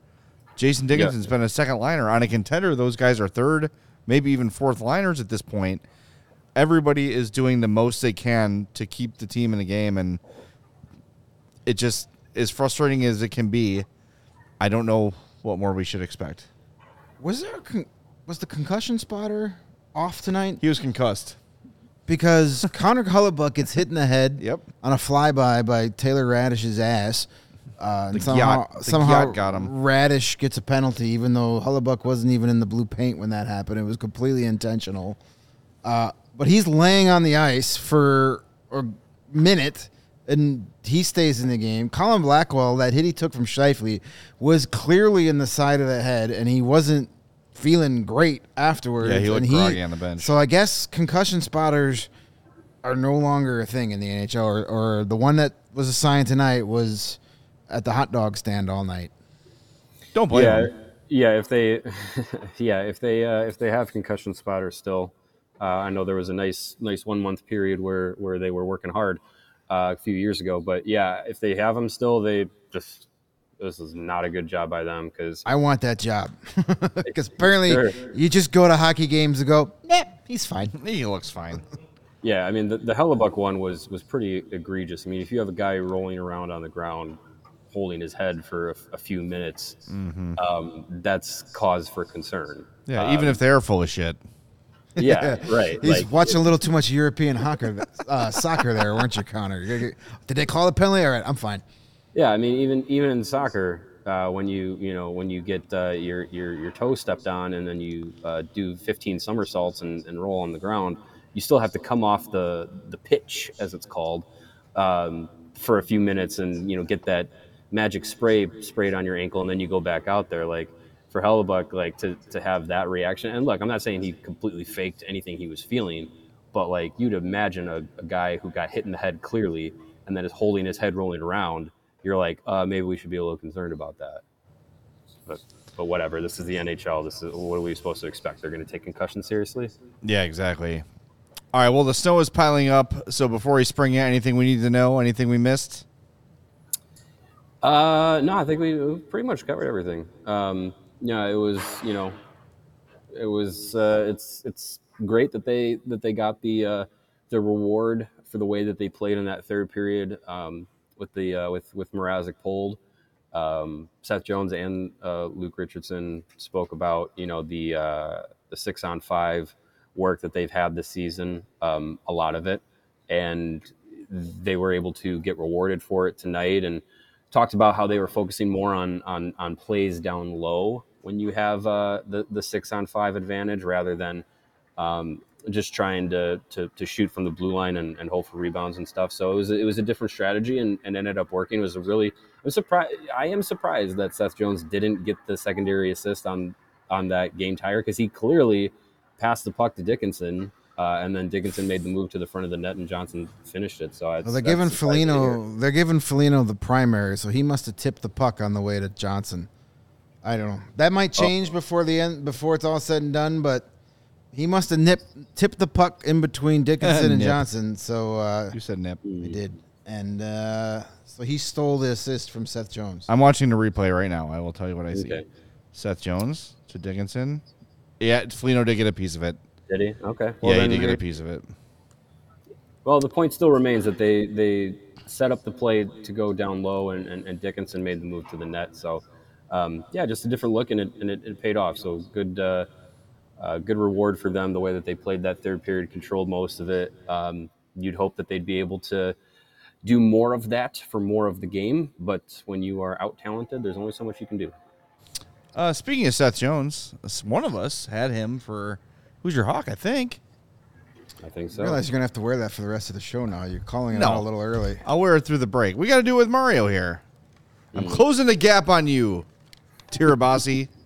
Jason Dickinson's been a second liner on a contender. Those guys are third, maybe even fourth liners at this point. Everybody is doing the most they can to keep the team in the game, and it just as frustrating as it can be. I don't know what more we should expect. Was there a con- was the concussion spotter off tonight? He was concussed. Because Connor Hellebuyck gets hit in the head Yep. on a flyby by Taylor Raddysh's ass. Uh, and The somehow, yacht- the somehow yacht got him. Raddysh gets a penalty, even though Hellebuyck wasn't even in the blue paint when that happened. It was completely intentional. Uh, but he's laying on the ice for a minute, and he stays in the game. Colin Blackwell, that hit he took from Scheifele, was clearly in the side of the head, and he wasn't feeling great afterwards. Yeah, he looked and groggy on the bench. So I guess concussion spotters are no longer a thing in the NHL, or, or the one that was assigned tonight was at the hot dog stand all night. Don't blame yeah, him. yeah. If they, yeah, if they uh, if they have concussion spotters still, uh, I know there was a nice nice one month period where where they were working hard uh, a few years ago. But yeah, if they have them still, they just this is not a good job by them because I want that job because apparently Sure. you just go to hockey games and go, nah, he's fine. He looks fine. Yeah, I mean the, the Hellebuyck one was was pretty egregious. I mean, if you have a guy rolling around on the ground, holding his head for a, a few minutes, um, that's cause for concern. Yeah, even if they're full of shit. Yeah, right. He's like, watching a little too much European hockey, uh, soccer there, weren't you, Connor? Did they call the penalty? All right, I'm fine. Yeah, I mean, even even in soccer, uh, when you you know when you get uh, your your your toe stepped on and then you uh, do 15 somersaults and, and roll on the ground, you still have to come off the the pitch as it's called um, for a few minutes and you know get that magic spray sprayed on your ankle and then you go back out there like. For Hellebuyck, like to, to have that reaction, and look, I'm not saying he completely faked anything he was feeling, but like you'd imagine a, a guy who got hit in the head clearly and then is holding his head rolling around, you're like, uh, maybe we should be a little concerned about that. But but whatever. This is the NHL. This is what are we supposed to expect? They're going to take concussion seriously? Yeah, exactly. All right. Well, the snow is piling up. So before we spring in, anything we need to know? Anything we missed? Uh, no, I think we we pretty much covered everything. Um, yeah, it was you know, it was uh, it's it's great that they that they got the uh, the reward for the way that they played in that third period um, with the uh, with with Mrazek pulled. Um, Seth Jones and uh, Luke Richardson spoke about you know the uh, the six on five work that they've had this season, um, a lot of it, and they were able to get rewarded for it tonight and talked about how they were focusing more on on, on plays down low when you have uh, the the six on five advantage rather than um, just trying to, to to shoot from the blue line and, and hope for rebounds and stuff. So it was it was a different strategy and, and ended up working. It was a really I'm surprised. I am surprised that Seth Jones didn't get the secondary assist on on that game tire because he clearly passed the puck to Dickinson. Uh, and then Dickinson made the move to the front of the net, and Johnson finished it. So it's, Well, they're giving. Foligno. They're giving Foligno the primary, so he must have tipped the puck on the way to Johnson. I don't know. That might Oh. change before the end, before it's all said and done. But he must have nipped, tipped the puck in between Dickinson and Nip. Johnson. So uh, You said nip. he did, and uh, so he stole the assist from Seth Jones. I'm watching the replay right now. I will tell you what I see. Okay. Seth Jones to Dickinson. Yeah, Foligno did get a piece of it. Did he? Okay. yeah, he then did get a piece of it. Well, the point still remains that they they set up the play to go down low, and, and, and Dickinson made the move to the net. So, um, yeah, just a different look, and it, and it, it paid off. So good, uh, uh, good reward for them the way that they played that third period, controlled most of it. Um, you'd hope that they'd be able to do more of that for more of the game, but when you are out talented, there's only so much you can do. Uh, speaking of Seth Jones, one of us had him for who's your hawk, I think. I think so. I so. realize you're gonna have to wear that for the rest of the show now. You're calling it No. out a little early. I'll wear it through the break. We got to do it with Mario here. I'm closing the gap on you, Tirabassi.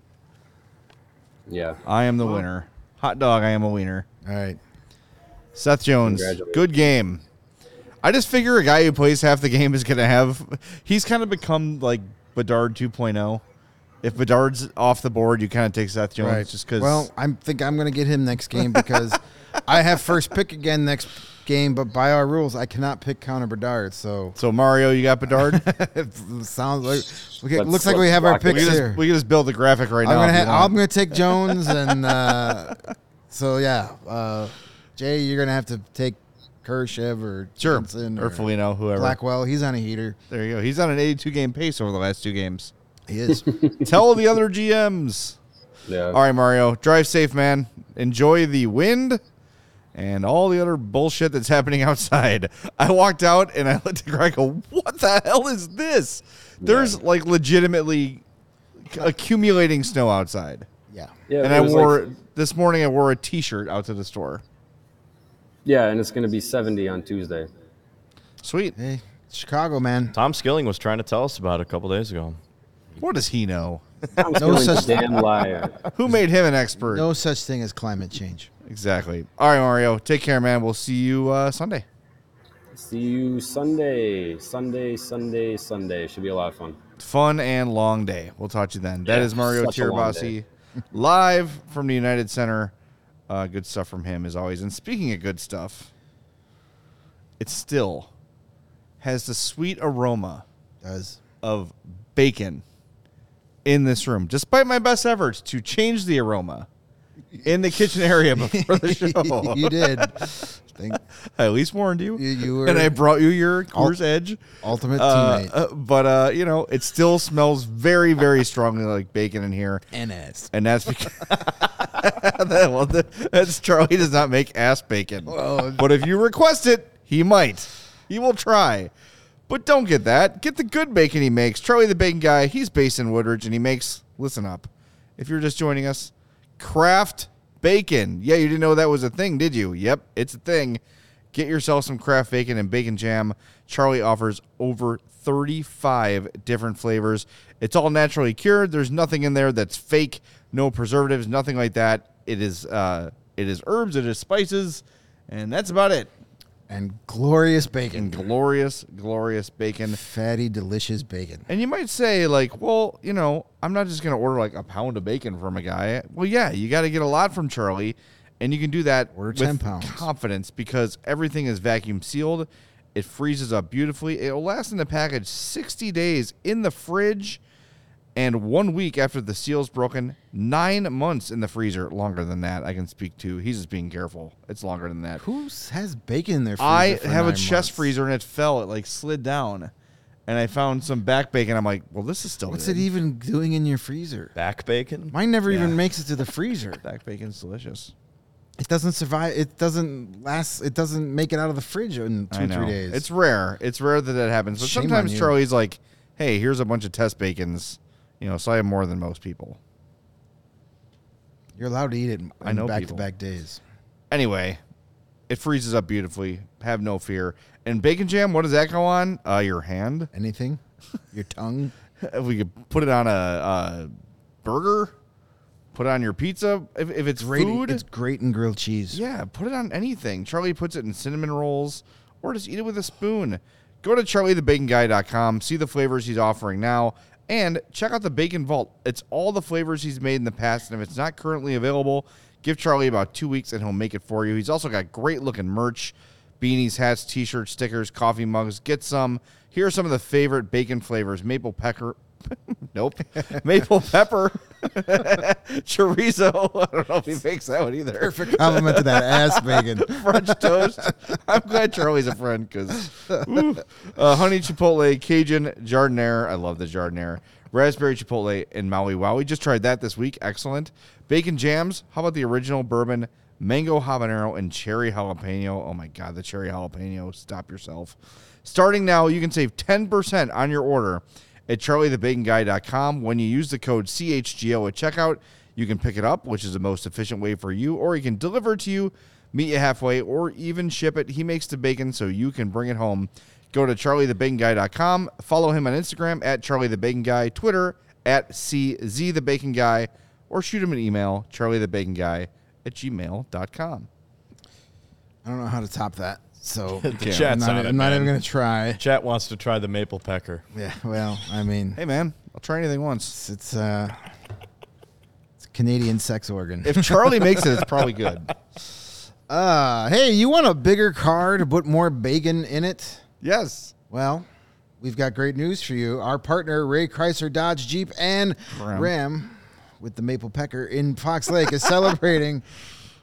Yeah. I am the winner. Hot dog, I am a wiener. All right. Seth Jones, Congratulations. good game. I just figure a guy who plays half the game is going to have. He's kind of become like Bedard 2.0. If Bedard's off the board, you kind of take Seth Jones Right. just because. Well, I think I'm going to get him next game because I have first pick again next game, but by our rules, I cannot pick Connor Bedard. So So Mario, you got Bedard. it sounds like okay, Let's- looks like we have our rock we, picks here. just, we can just build the graphic right I'm now. gonna if ha- I'm gonna take Jones and uh, so yeah, uh, Jay, you're gonna have to take Kurashev or sure Jensen or Foligno, whoever. Blackwell. He's on a heater. There you go. He's on an 82 game pace over the last two games. He is. Tell the other GMs. Yeah. All right, Mario, drive safe, man. Enjoy the wind and all the other bullshit that's happening outside. I walked out and I looked at Greg. and Go, what the hell is this? There's like legitimately accumulating snow outside, yeah. Yeah, and I wore like- this morning. I wore a T-shirt out to the store. yeah, and it's going to be 70 on Tuesday. Sweet. Hey, Chicago, man. Tom Skilling was trying to tell us about it a couple days ago. What does he know? I'm No feeling such- damn liar. Who made him an expert? No such thing as climate change. Exactly. All right, Mario. Take care, man. We'll see you uh, Sunday. See you Sunday. Sunday, Sunday, Sunday. Should be a lot of fun. fun and long day. We'll talk to you then. That Yeah, is Mario such Tirabassi live from the United Center. Uh, good stuff from him as always. And speaking of good stuff, it still has the sweet aroma Does of bacon in this room, despite my best efforts to change the aroma in the kitchen area before the show. you did. Think I at least warned you. You- you were- and I brought you your Ul- Coors Edge. ultimate Uh, teammate. uh, but uh, you know, it still smells very, very strongly like bacon in here, and ass. and that's because that, well, that's Charlie does not make ass bacon. but if you request it, he might. He will try. But don't get that. Get the good bacon he makes. Charlie the Bacon Guy. He's based in Woodridge, and he makes. Listen up. If you're just joining us, craft bacon. Yeah, you didn't know that was a thing, did you? Yep, it's a thing. Get yourself some craft bacon and bacon jam. Charlie offers over 35 different flavors. It's all naturally cured. There's nothing in there that's fake. No preservatives, nothing like that. It is uh, it is herbs, it is spices, and that's about it. And glorious bacon. And glorious, glorious bacon. Fatty, delicious bacon. And you might say, like, well, you know, I'm not just going to order like a pound of bacon from a guy. Well, yeah, you got to get a lot from Charlie, and you can do that Order with 10 pounds. confidence because everything is vacuum sealed. It freezes up beautifully. It will last in the package 60 days in the fridge, and one week after the seal's broken. Nine months in the freezer. Longer than that, I can speak to. He's just being careful. It's longer than that. Who has bacon in their freezer I for have a chest months? freezer and it fell. It like slid down, and I found some back bacon. I'm like, well, this is still What's good. it even doing in your freezer? Back bacon? Mine never Yeah. even makes it to the freezer. Back bacon's delicious. It doesn't survive. It doesn't last. It doesn't make it out of the fridge in two or three days. It's rare. It's rare that that happens. But Shame on sometimes. Charlie's like, hey, here's a bunch of test bacons. You know, so I have more than most people. You're allowed to eat it I know back people. to back days. Anyway, it freezes up beautifully. Have no fear. And bacon jam, what does that go on? Uh, your hand. Anything? Your tongue? If we could put it on a, a burger, put it on your pizza. If, if it's Great. food, It's great in grilled cheese. Yeah, put it on anything. Charlie puts it in cinnamon rolls or just eat it with a spoon. Go to charliethebaconguy.com, see the flavors he's offering now, and check out the Bacon Vault. It's all the flavors he's made in the past, and if it's not currently available, give Charlie about two weeks and he'll make it for you. He's also got great looking merch beanies, hats, t shirts, stickers, coffee mugs. Get some. Here are some of the favorite bacon flavors maple pepper. nope. Maple pepper. Chorizo. I don't know if he makes that one either. Perfect compliment to that ass bacon. French toast. I'm glad Charlie's a friend because uh, honey chipotle, Cajun jardiniere. I love the jardiniere. Raspberry chipotle and Maui Wow. We just tried that this week. Excellent. Bacon jams. How about the original bourbon, mango habanero, and cherry jalapeno? Oh my God, the cherry jalapeno. Stop yourself. Starting now, you can save 10% on your order at charliethebaconguy.com. When you use the code CHGO at checkout, you can pick it up, which is the most efficient way for you, or he can deliver it to you, meet you halfway, or even ship it. He makes the bacon so you can bring it home. Go to charliethebaconguy.com. Follow him on Instagram at charliethebaconguy, Twitter at czthebaconguy, or shoot him an email, charliethebaconguy at gmail.com. I don't know how to top that. So The I'm not, on it, I'm not even going to try. Chat wants to try the maple pecker. Yeah. Well, I mean, Hey, man, I'll try anything once. it's, it's uh, it's Canadian sex organ. If Charlie makes it, it's probably good. Uh, hey, you want a bigger car to put more bacon in it? Yes. Well, we've got great news for you. Our partner, Ray Chrysler Dodge Jeep and Ram. Ram, with the Maple Pecker in Fox Lake, is celebrating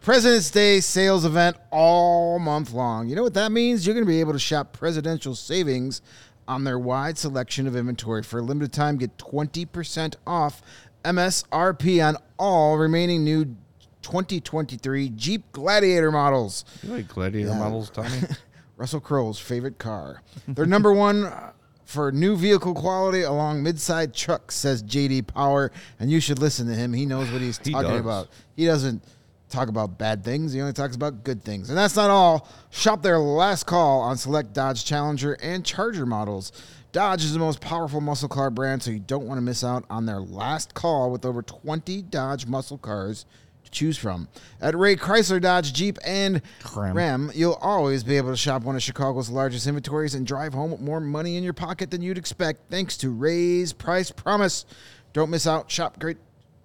President's Day sales event all month long. You know what that means? You're going to be able to shop presidential savings on their wide selection of inventory. For a limited time, get 20% off MSRP on all remaining new 2023 Jeep Gladiator models. You like gladiator Yeah. models, Tommy? Russell Crowe's favorite car. They're number one uh, for new vehicle quality along midside trucks, says JD Power, and you should listen to him. He knows what he's He talking does. about. He doesn't talk about bad things. He only talks about good things. And that's not all. Shop their last call on select Dodge Challenger and Charger models. Dodge is the most powerful muscle car brand, so you don't want to miss out on their last call with over 20 Dodge muscle cars to choose from. At Ray Chrysler, Dodge, Jeep, and Ram. Ram, you'll always be able to shop one of Chicago's largest inventories and drive home with more money in your pocket than you'd expect thanks to Ray's Price Promise. Don't miss out. Shop great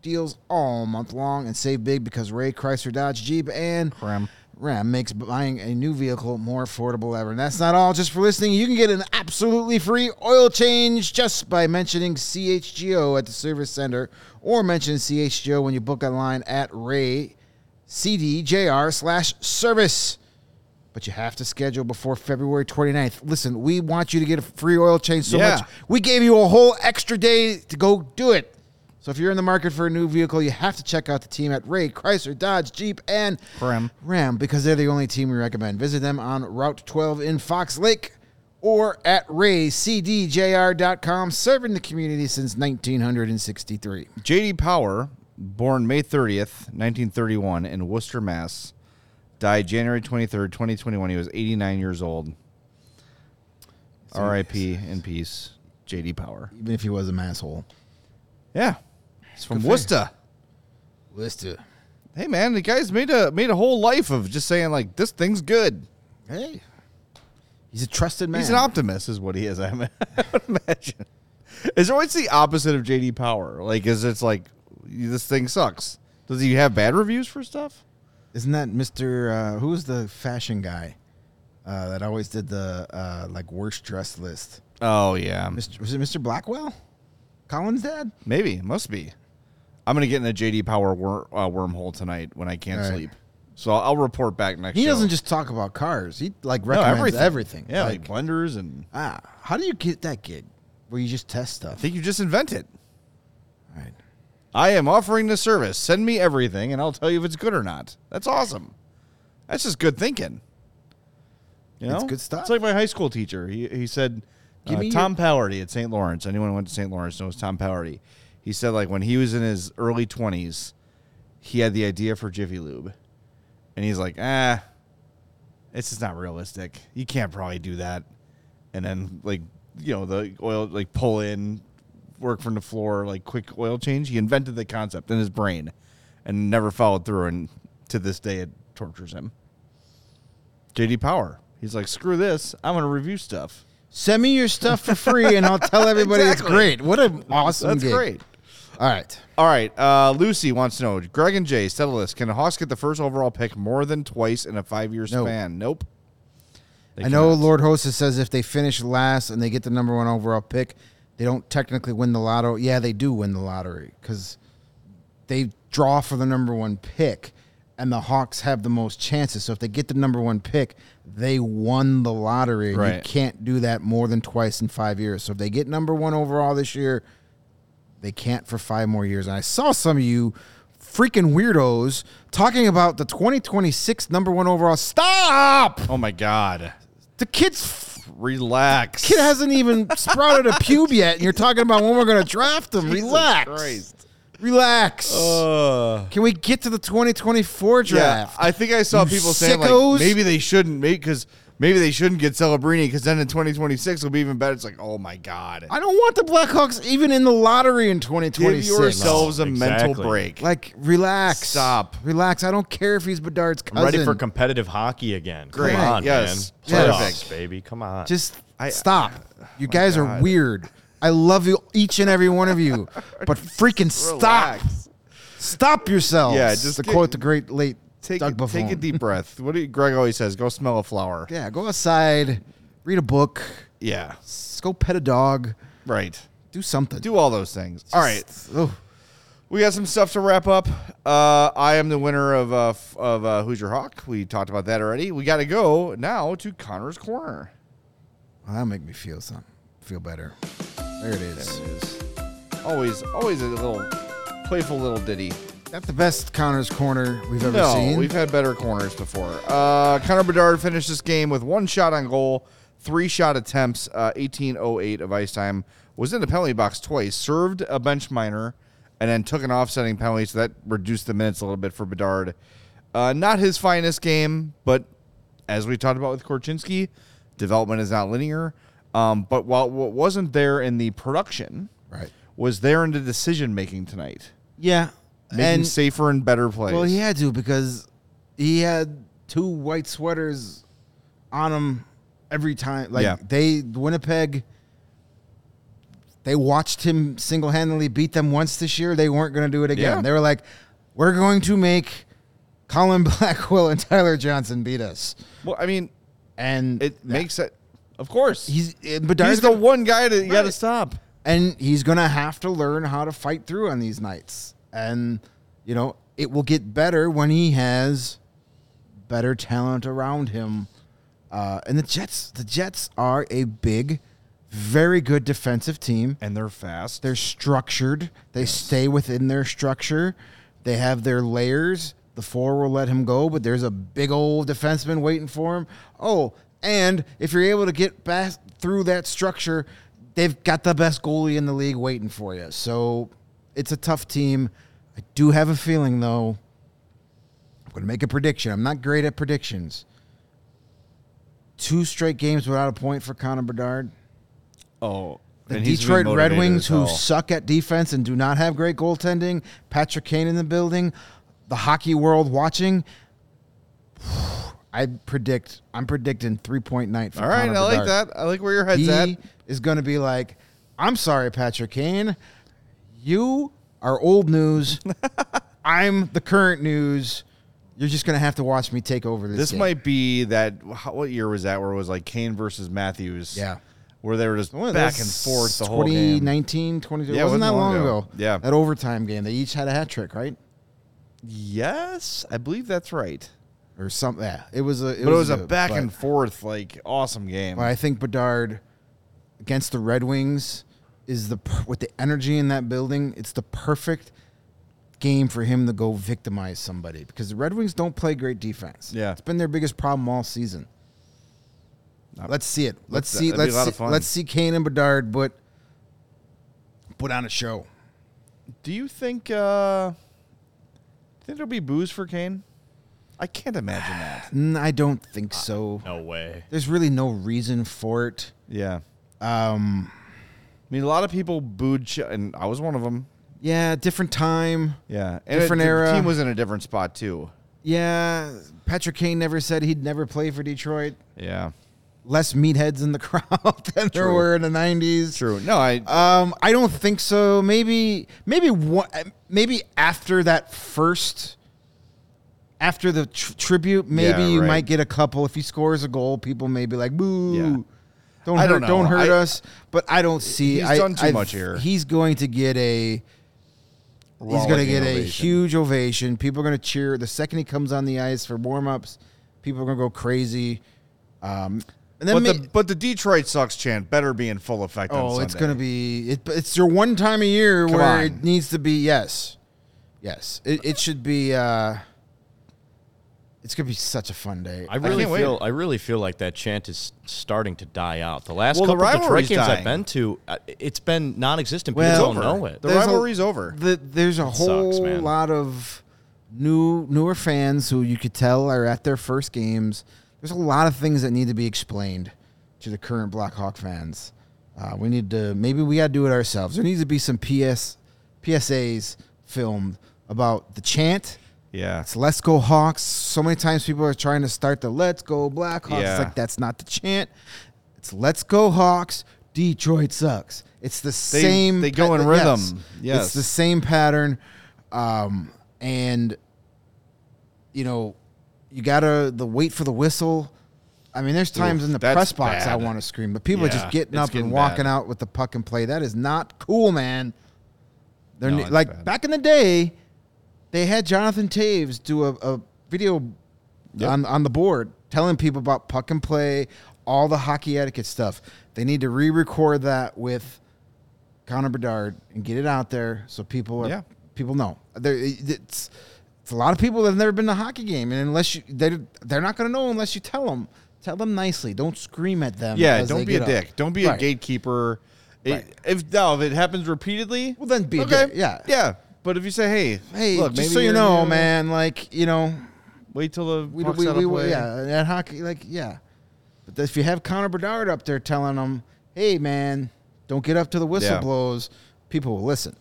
deals all month long and save big because Ray Chrysler Dodge Jeep and Ram. Ram makes buying a new vehicle more affordable ever. And that's not all. Just for listening, you can get an absolutely free oil change just by mentioning CHGO at the service center or mention CHGO when you book online at Ray CDJR slash service. But you have to schedule before February 29th. Listen, we want you to get a free oil change so Yeah. much. We gave you a whole extra day to go do it. So if you're in the market for a new vehicle, you have to check out the team at Ray, Chrysler, Dodge, Jeep, and Ram. Ram because they're the only team we recommend. Visit them on Route 12 in Fox Lake or at raycdjr.com, serving the community since 1963. JD Power, born May 30th, 1931 in Worcester, Mass. Died January 23rd, 2021. He was 89 years old. R.I.P. in peace, JD Power. Even if he was a asshole. Yeah. He's from Good Worcester. Worcester. Hey man, the guy's made a made a whole life of just saying like this thing's good. Hey. He's a trusted man. He's an optimist, is what he is. I would imagine. Is there what's the opposite of JD Power? Like, is it's like this thing sucks? Does he have bad reviews for stuff? Isn't that Mr. Uh, who's the fashion guy uh, that always did the uh, like worst dressed list? Oh yeah, Mr. Was it Mr. Blackwell? Colin's dad? maybe must be. I'm gonna get in a JD Power wor- uh, wormhole tonight when I can't All right. sleep. So I'll, report back next. Week. He show. doesn't just talk about cars. He like recommends everything. Yeah, Like, like, blenders and ah, how do you get that gig where you just test stuff? I think you just invent it. All right. I am offering the service. Send me everything, and I'll tell you if it's good or not. That's awesome. That's just good thinking. You know, It's good stuff. It's like my high school teacher. He he said, Give uh, me Tom Powerty at St. Lawrence. Anyone who went to St. Lawrence knows Tom Powerty. He said like when he was in his early twenties, he had the idea for Jiffy Lube, and he's like, ah, it's just not realistic. You can't probably do that. And then like you know the oil like pull in, work from the floor like quick oil change. He invented the concept in his brain, and never followed through. And to this day, it tortures him. JD Power. He's like, screw this. I'm gonna review stuff. Send me your stuff for free, and I'll tell everybody it's great. What an awesome That's gig. great. All right. All right. Uh, Lucy wants to know Greg and Jay, settle this. Can the Hawks get the first overall pick more than twice in a five year No. span? Nope. They I know cannot. Lord Hostess says if they finish last and they get the number one overall pick, they don't technically win the lottery. Yeah, they do win the lottery because they draw for the number one pick, and the Hawks have the most chances. So if they get the number one pick, they won the lottery. and You can't do that more than twice in five years. So if they get number one overall this year, they can't for five more years. And I saw some of you freaking weirdos talking about the 2026 number one overall. Stop! Oh my God. The kid's Relax. kid hasn't even sprouted a pube yet, and you're talking about when we're going to draft him. Jesus Relax. Christ. Relax. Uh, Can we get to the 2024 yeah, draft? I think I saw people saying like maybe they shouldn't make because maybe they shouldn't get Celebrini because then in 2026 it'll be even better. It's like oh my god, I don't want the Blackhawks even in the lottery in 2026. give yourselves No, a mental break. Like, relax. Stop. Relax. I don't care if he's Bedard's cousin. I'm ready for competitive hockey again. Great. Come on, Yes. man. Perfect. Playoffs, baby. Come on. Just I- stop. You oh guys are weird. I love you, each and every one of you, but freaking stop. Stop yourselves. Yeah, just to get- quote the great late take Doug a, take a deep breath. What do you, Greg always says? Go smell a flower. Yeah, go outside, read a book, Yeah, s- go pet a dog, right. do something. Do all those things. All right. Oh, We got some stuff to wrap up. Uh, I am the winner of uh, f- of uh, Who's Your Hawk. We talked about that already. We got to go now to Connor's Corner. that'll make me feel some feel better. There it is. There it is. Always, always a little playful little ditty. Not the best Connor's corner we've ever no, seen. we've had better corners before. Uh, Connor Bedard finished this game with one shot on goal, three shot attempts, uh, 18:08 of ice time. Was in the penalty box twice, served a bench minor, and then took an offsetting penalty, so that reduced the minutes a little bit for Bedard. Uh, not his finest game, but as we talked about with Korchinski, development is not linear. Um, but while what wasn't there in the production, right. was there in the decision making tonight, Yeah. Making and safer and better place. well, he had to because he had two white sweaters on him every time. Like Yeah. they Winnipeg they watched him single-handedly beat them once this year. They weren't going to do it again. Yeah. They were like, "We're going to make Colin Blackwell and Tyler Johnson beat us." Well, I mean, And it makes it. Of course, he's uh, Bedard's he's the gonna- one guy that you got to stop. and he's gonna have to learn how to fight through on these nights. And you know, it will get better when he has better talent around him. Uh, and the Jets, the Jets are a big, very good defensive team. And they're fast. They're structured. They stay within their structure. They have their layers. The four will let him go, but there's a big old defenseman waiting for him. Oh, and if you're able to get back through that structure, they've got the best goalie in the league waiting for you. So it's a tough team. I do have a feeling, though. I'm going to make a prediction. I'm not great at predictions. Two straight games without a point for Connor Bedard. oh, The Detroit Red Wings, who suck at defense and do not have great goaltending. Patrick Kane in the building. The hockey world watching. I predict. I'm predicting three point night. For All right, Connor I like that. I like where your head's He at. is going to be like, I'm sorry, Patrick Kane. You are old news. I'm the current news. You're just going to have to watch me take over this. This game. might be that. how- What year was that? Where it was like Kane versus Matthews? Yeah. where they were just Well, back and forth the whole game. 2019, 22. Yeah, it wasn't that long ago. Yeah. That overtime game. They each had a hat trick, right? Yes, I believe that's right. Or something. Yeah. It was a. It but it was a back and forth, like awesome game. But I think Bedard against the Red Wings is the with the energy in that building. It's the perfect game for him to go victimize somebody because the Red Wings don't play great defense. Yeah. it's been their biggest problem all season. Let's see it. Let's That'd see. Let's see, let's see Kane and Bedard put put on a show. Do you think? uh Think there'll be booze for Kane? I can't imagine that. Mm, I don't think so. No way. There's really no reason for it. Yeah, Um, I mean, a lot of people booed, Ch- and I was one of them. yeah, different time. Yeah, and Different it, the era. team was in a different spot too. Yeah, Patrick Kane never said he'd never play for Detroit. Yeah, Less meatheads in the crowd than there True. were in the '90s. true. No, I Um, I don't think so. Maybe, maybe one, maybe after that first, after the tr- tribute, maybe Yeah, you right. might get a couple. If he scores a goal, people may be like, "Boo." Don't I hurt, don't don't, hurt I- us. But I don't see. He's I, done too I- much here. He's going to get a. He's going to get a huge ovation. People are going to cheer the second he comes on the ice for warm ups. People are going to go crazy. Um, and then But the but the Detroit sucks chant better be in full effect. on Oh, it's going to be. It, it's your one time a year Come where on. it needs to be. Yes, yes. It, it should be. Uh, it's going to be such a fun day. I really can't wait. feel I really feel like that chant is starting to die out. The last Well, the couple of Detroit games dying. I've been to, uh, it's been non-existent. Well, People It's don't over. know it. The There's a- rivalry's over. The, there's a It whole sucks, lot of new newer fans who you could tell are at their first games. There's a lot of things that need to be explained to the current Blackhawk fans. Uh, we need to maybe we got to do it ourselves. There needs to be some PS PSAs filmed about the chant. Yeah, It's Let's Go Hawks. So many times people are trying to start the Let's Go Blackhawks. Yeah. It's like that's not the chant. It's Let's Go Hawks. Detroit sucks. It's the They- same. they go in rhythm. Yes. It's the same pattern. Um, and you know, you gotta the wait for the whistle. I mean, there's times Oof, in the press box I want to scream, but people are just getting up getting and walking bad. out with the puck and play. That is not cool, man. They're No, ne- like bad. back in the day, they had Jonathan Toews do a, a video Yep. on on the board telling people about puck and play, all the hockey etiquette stuff. They need to re-record that with Connor Bedard and get it out there so people are Yeah. people know. There, it's it's a lot of people that have never been to a hockey game, and unless you they they're not going to know unless you tell them. Tell them nicely. Don't scream at them. Yeah, don't be a up. dick. Don't be a Right. gatekeeper. It- Right. If no, if it happens repeatedly, Well, then be a dick, yeah. yeah. But if you say, "Hey, Hey, look, just so you know, man, like you know, wait till the we, puck's we, out of we, play." yeah, at hockey, like yeah. But if you have Connor Bedard up there telling them, "Hey, man, don't get up to the whistle Yeah. blows," people will listen.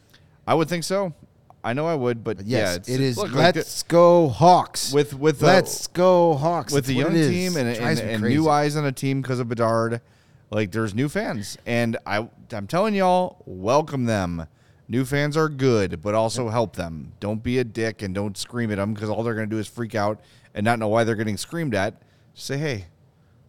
I would think so. I know I would, but, yeah, yes, it's, it is. look, like let's go Hawks. with with the, let's go Hawks. with That's the what young it is. team and, It and, drives me and crazy. new eyes on a team because of Bedard. Like there's new fans, and I I'm telling y'all, welcome them. New fans are good, but also help them. Don't be a dick and don't scream at them because all they're gonna do is freak out and not know why they're getting screamed at. Just say, hey,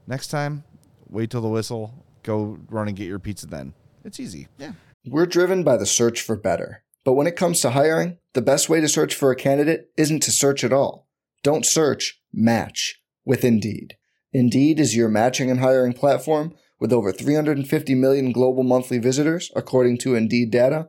next time, wait till the whistle. Go run and get your pizza. Then it's easy. Yeah. We're driven by the search for better. But when it comes to hiring, the best way to search for a candidate isn't to search at all. Don't search, match with Indeed. Indeed is your matching and hiring platform with over 350 million global monthly visitors, according to Indeed data,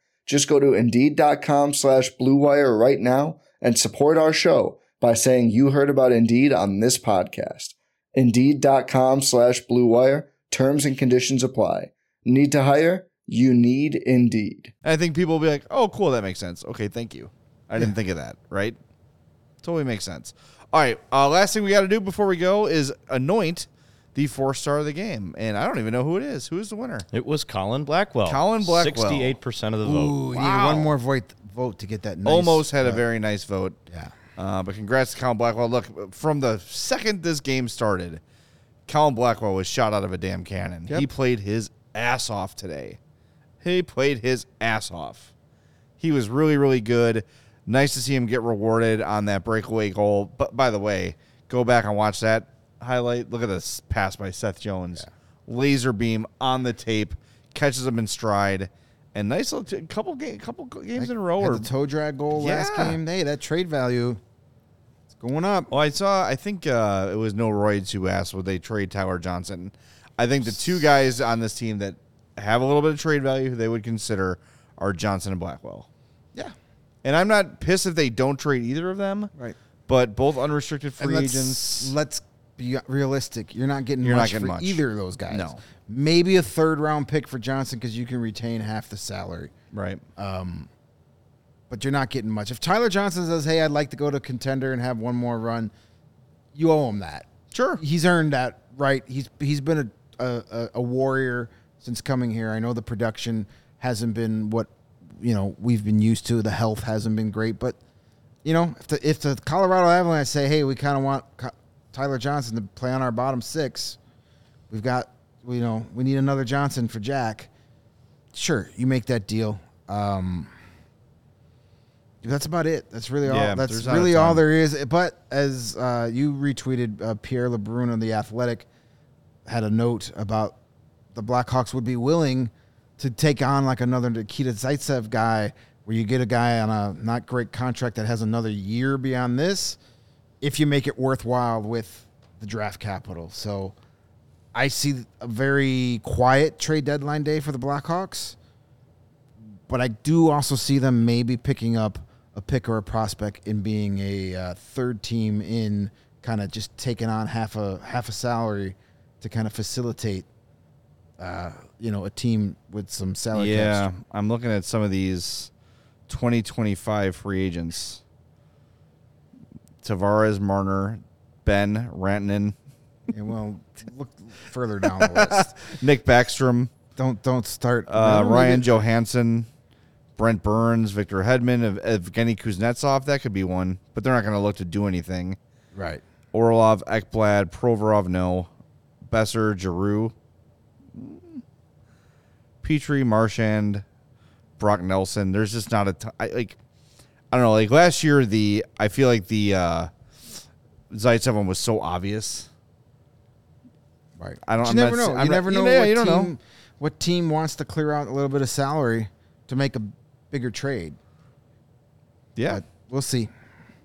Just go to Indeed.com slash Blue Wire right now and support our show by saying you heard about Indeed on this podcast. Indeed.com slash Blue Wire. Terms and conditions apply. Need to hire? You need Indeed. I think people will be like, "Oh, cool, that makes sense." Okay, thank you. I didn't think of that. Right? Totally makes sense. All right. Uh, last thing we got to do before we go is anoint the four star of the game, and I don't even know who it is. Who is the winner? It was Colin Blackwell. Colin Blackwell. Sixty-eight percent of the vote. Ooh, you need Wow. one more vote vote to get that. Nice, Almost had a uh, very nice vote. Yeah. Uh, but congrats to Colin Blackwell. Look, from the second this game started, Colin Blackwell was shot out of a damn cannon. Yep. He played his ass off today. He played his ass off. He was really, really good. Nice to see him get rewarded on that breakaway goal. But by the way, go back and watch that highlight. Look at this pass by Seth Jones. Laser beam on the tape, catches him in stride, and nice little t- couple couple games in a row. Had Or the toe drag goal last game. Hey, that trade value, it's going up. Well, I saw. I think uh, it was No Roids who asked would they trade Tyler Johnson. I think the two guys on this team that have a little bit of trade value who they would consider are Johnson and Blackwell. Yeah. And I'm not pissed if they don't trade either of them. Right. But both unrestricted free let's, agents. Let's be realistic. You're not getting You're not much getting for much. either of those guys. No. Maybe a third round pick for Johnson because you can retain half the salary. Right. Um, but you're not getting much. If Tyler Johnson says, "Hey, I'd like to go to contender and have one more run," you owe him that. Sure. he's earned that right. He's he's been a a, a warrior since coming here. I know the production hasn't been what you know we've been used to. The health hasn't been great, but you know if the if the Colorado Avalanche say, "Hey, we kind of want Tyler Johnson to play on our bottom six. we've got you know we need another Johnson for Jack. Sure, you make that deal. Um, that's about it. That's really all. Yeah, that's really all there is. But as uh, you retweeted, uh, Pierre LeBrun on the Athletic had a note about the Blackhawks would be willing to take on like another Nikita Zaitsev guy, where you get a guy on a not great contract that has another year beyond this, if you make it worthwhile with the draft capital. So I see a very quiet trade deadline day for the Blackhawks, but I do also see them maybe picking up a pick or a prospect in being a uh, third team in kind of just taking on half a half a salary to kind of facilitate uh, you know a team with some salary yeah. I'm looking at some of these 2025 free agents. Tavares, Marner, Ben, Rantanen, Yeah, well, look further down the list. Nick Backstrom, Don't don't start. uh, Ryan Johansen, Brent Burns, Victor Hedman, Ev- Evgeny Kuznetsov. That could be one, but they're not going to look to do anything. Right. Orlov, Ekblad, Provorov, no. Boeser, Giroux, Petry, Marchand, Brock Nelson. There's just not a ton. I, like. I don't know. Like last year, the I feel like the uh, Zaitsev one was so obvious. Right. I don't. But I'm you not never know. I'm you not- never know yeah, what you don't team know. what team wants to clear out a little bit of salary to make a bigger trade. Yeah. But we'll see.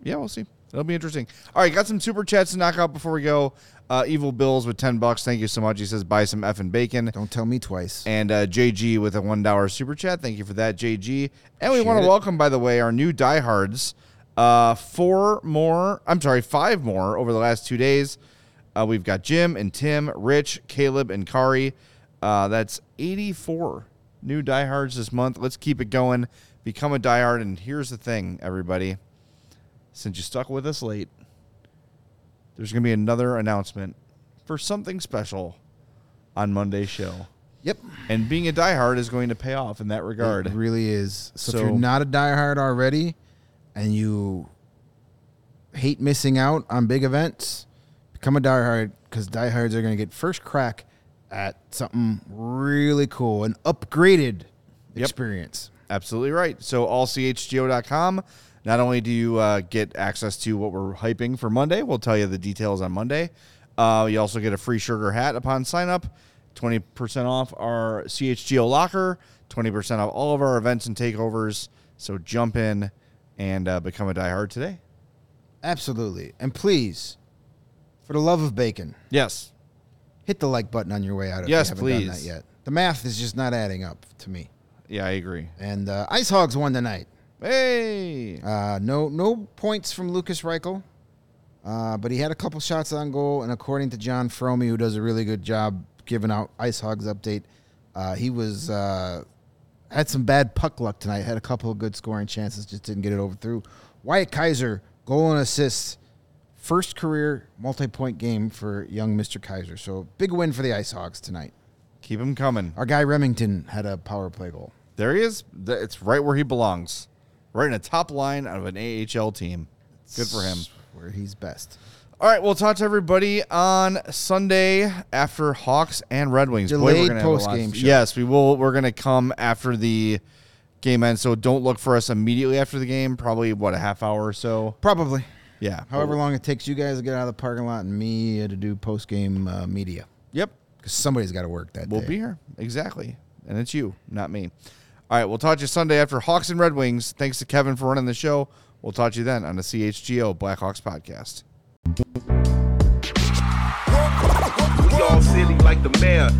Yeah, we'll see. It'll be interesting. All right, got some super chats to knock out before we go. Uh, Evil Bills with ten bucks. Thank you so much. He says buy some effing bacon. Don't tell me twice. And uh, JG with a one dollar super chat. Thank you for that, JG. And we want to welcome, by the way, our new diehards. Uh, four more. I'm sorry, five more over the last two days. Uh, we've got Jim and Tim, Rich, Caleb, and Kari. Uh, that's 84 new diehards this month. Let's keep it going. Become a diehard. And here's the thing, everybody. Since you stuck with us late, there's going to be another announcement for something special on Monday's show. Yep. And being a diehard is going to pay off in that regard. It really is. So, if you're not a diehard already and you hate missing out on big events, become a diehard because diehards are going to get first crack at something really cool, an upgraded experience. Absolutely right. So allchgo.com. Not only do you uh, get access to what we're hyping for Monday, we'll tell you the details on Monday. Uh, you also get a free sugar hat upon sign up, 20% off our CHGO locker, 20% off all of our events and takeovers. So jump in and uh, become a diehard today. Absolutely. And please, for the love of bacon, Yes. hit the like button on your way out if Yes, you haven't done please. that yet. The math is just not adding up to me. Yeah, I agree. And uh, Ice Hogs won tonight. Hey. Uh, no, no points from Lukas Reichel, uh, but he had a couple shots on goal. And according to John Fromy, who does a really good job giving out Ice Hogs update, uh, he was uh, had some bad puck luck tonight. Had a couple of good scoring chances, just didn't get it over through. Wyatt Kaiser goal and assist, first career multi-point game for young Mister Kaiser. So big win for the Ice Hogs tonight. Keep him coming. Our guy Remington had a power play goal. There he is. It's right where he belongs. Right in the top line of an AHL team. Good for him. Where he's best. All right, we'll talk to everybody on Sunday after Hawks and Red Wings. Delayed a lot- post-game show. Yes, we will. We're going to come after the game ends, so don't look for us immediately after the game. Probably what a half hour or so. Probably. Yeah. However long it takes you guys to get out of the parking lot and me to do post game uh, media. Yep. Because somebody's got to work that We'll day. be here exactly, and it's you, not me. All right, we'll talk to you Sunday after Hawks and Red Wings. Thanks to Kevin for running the show. We'll talk to you then on the CHGO Blackhawks podcast. We all silly like the mayor.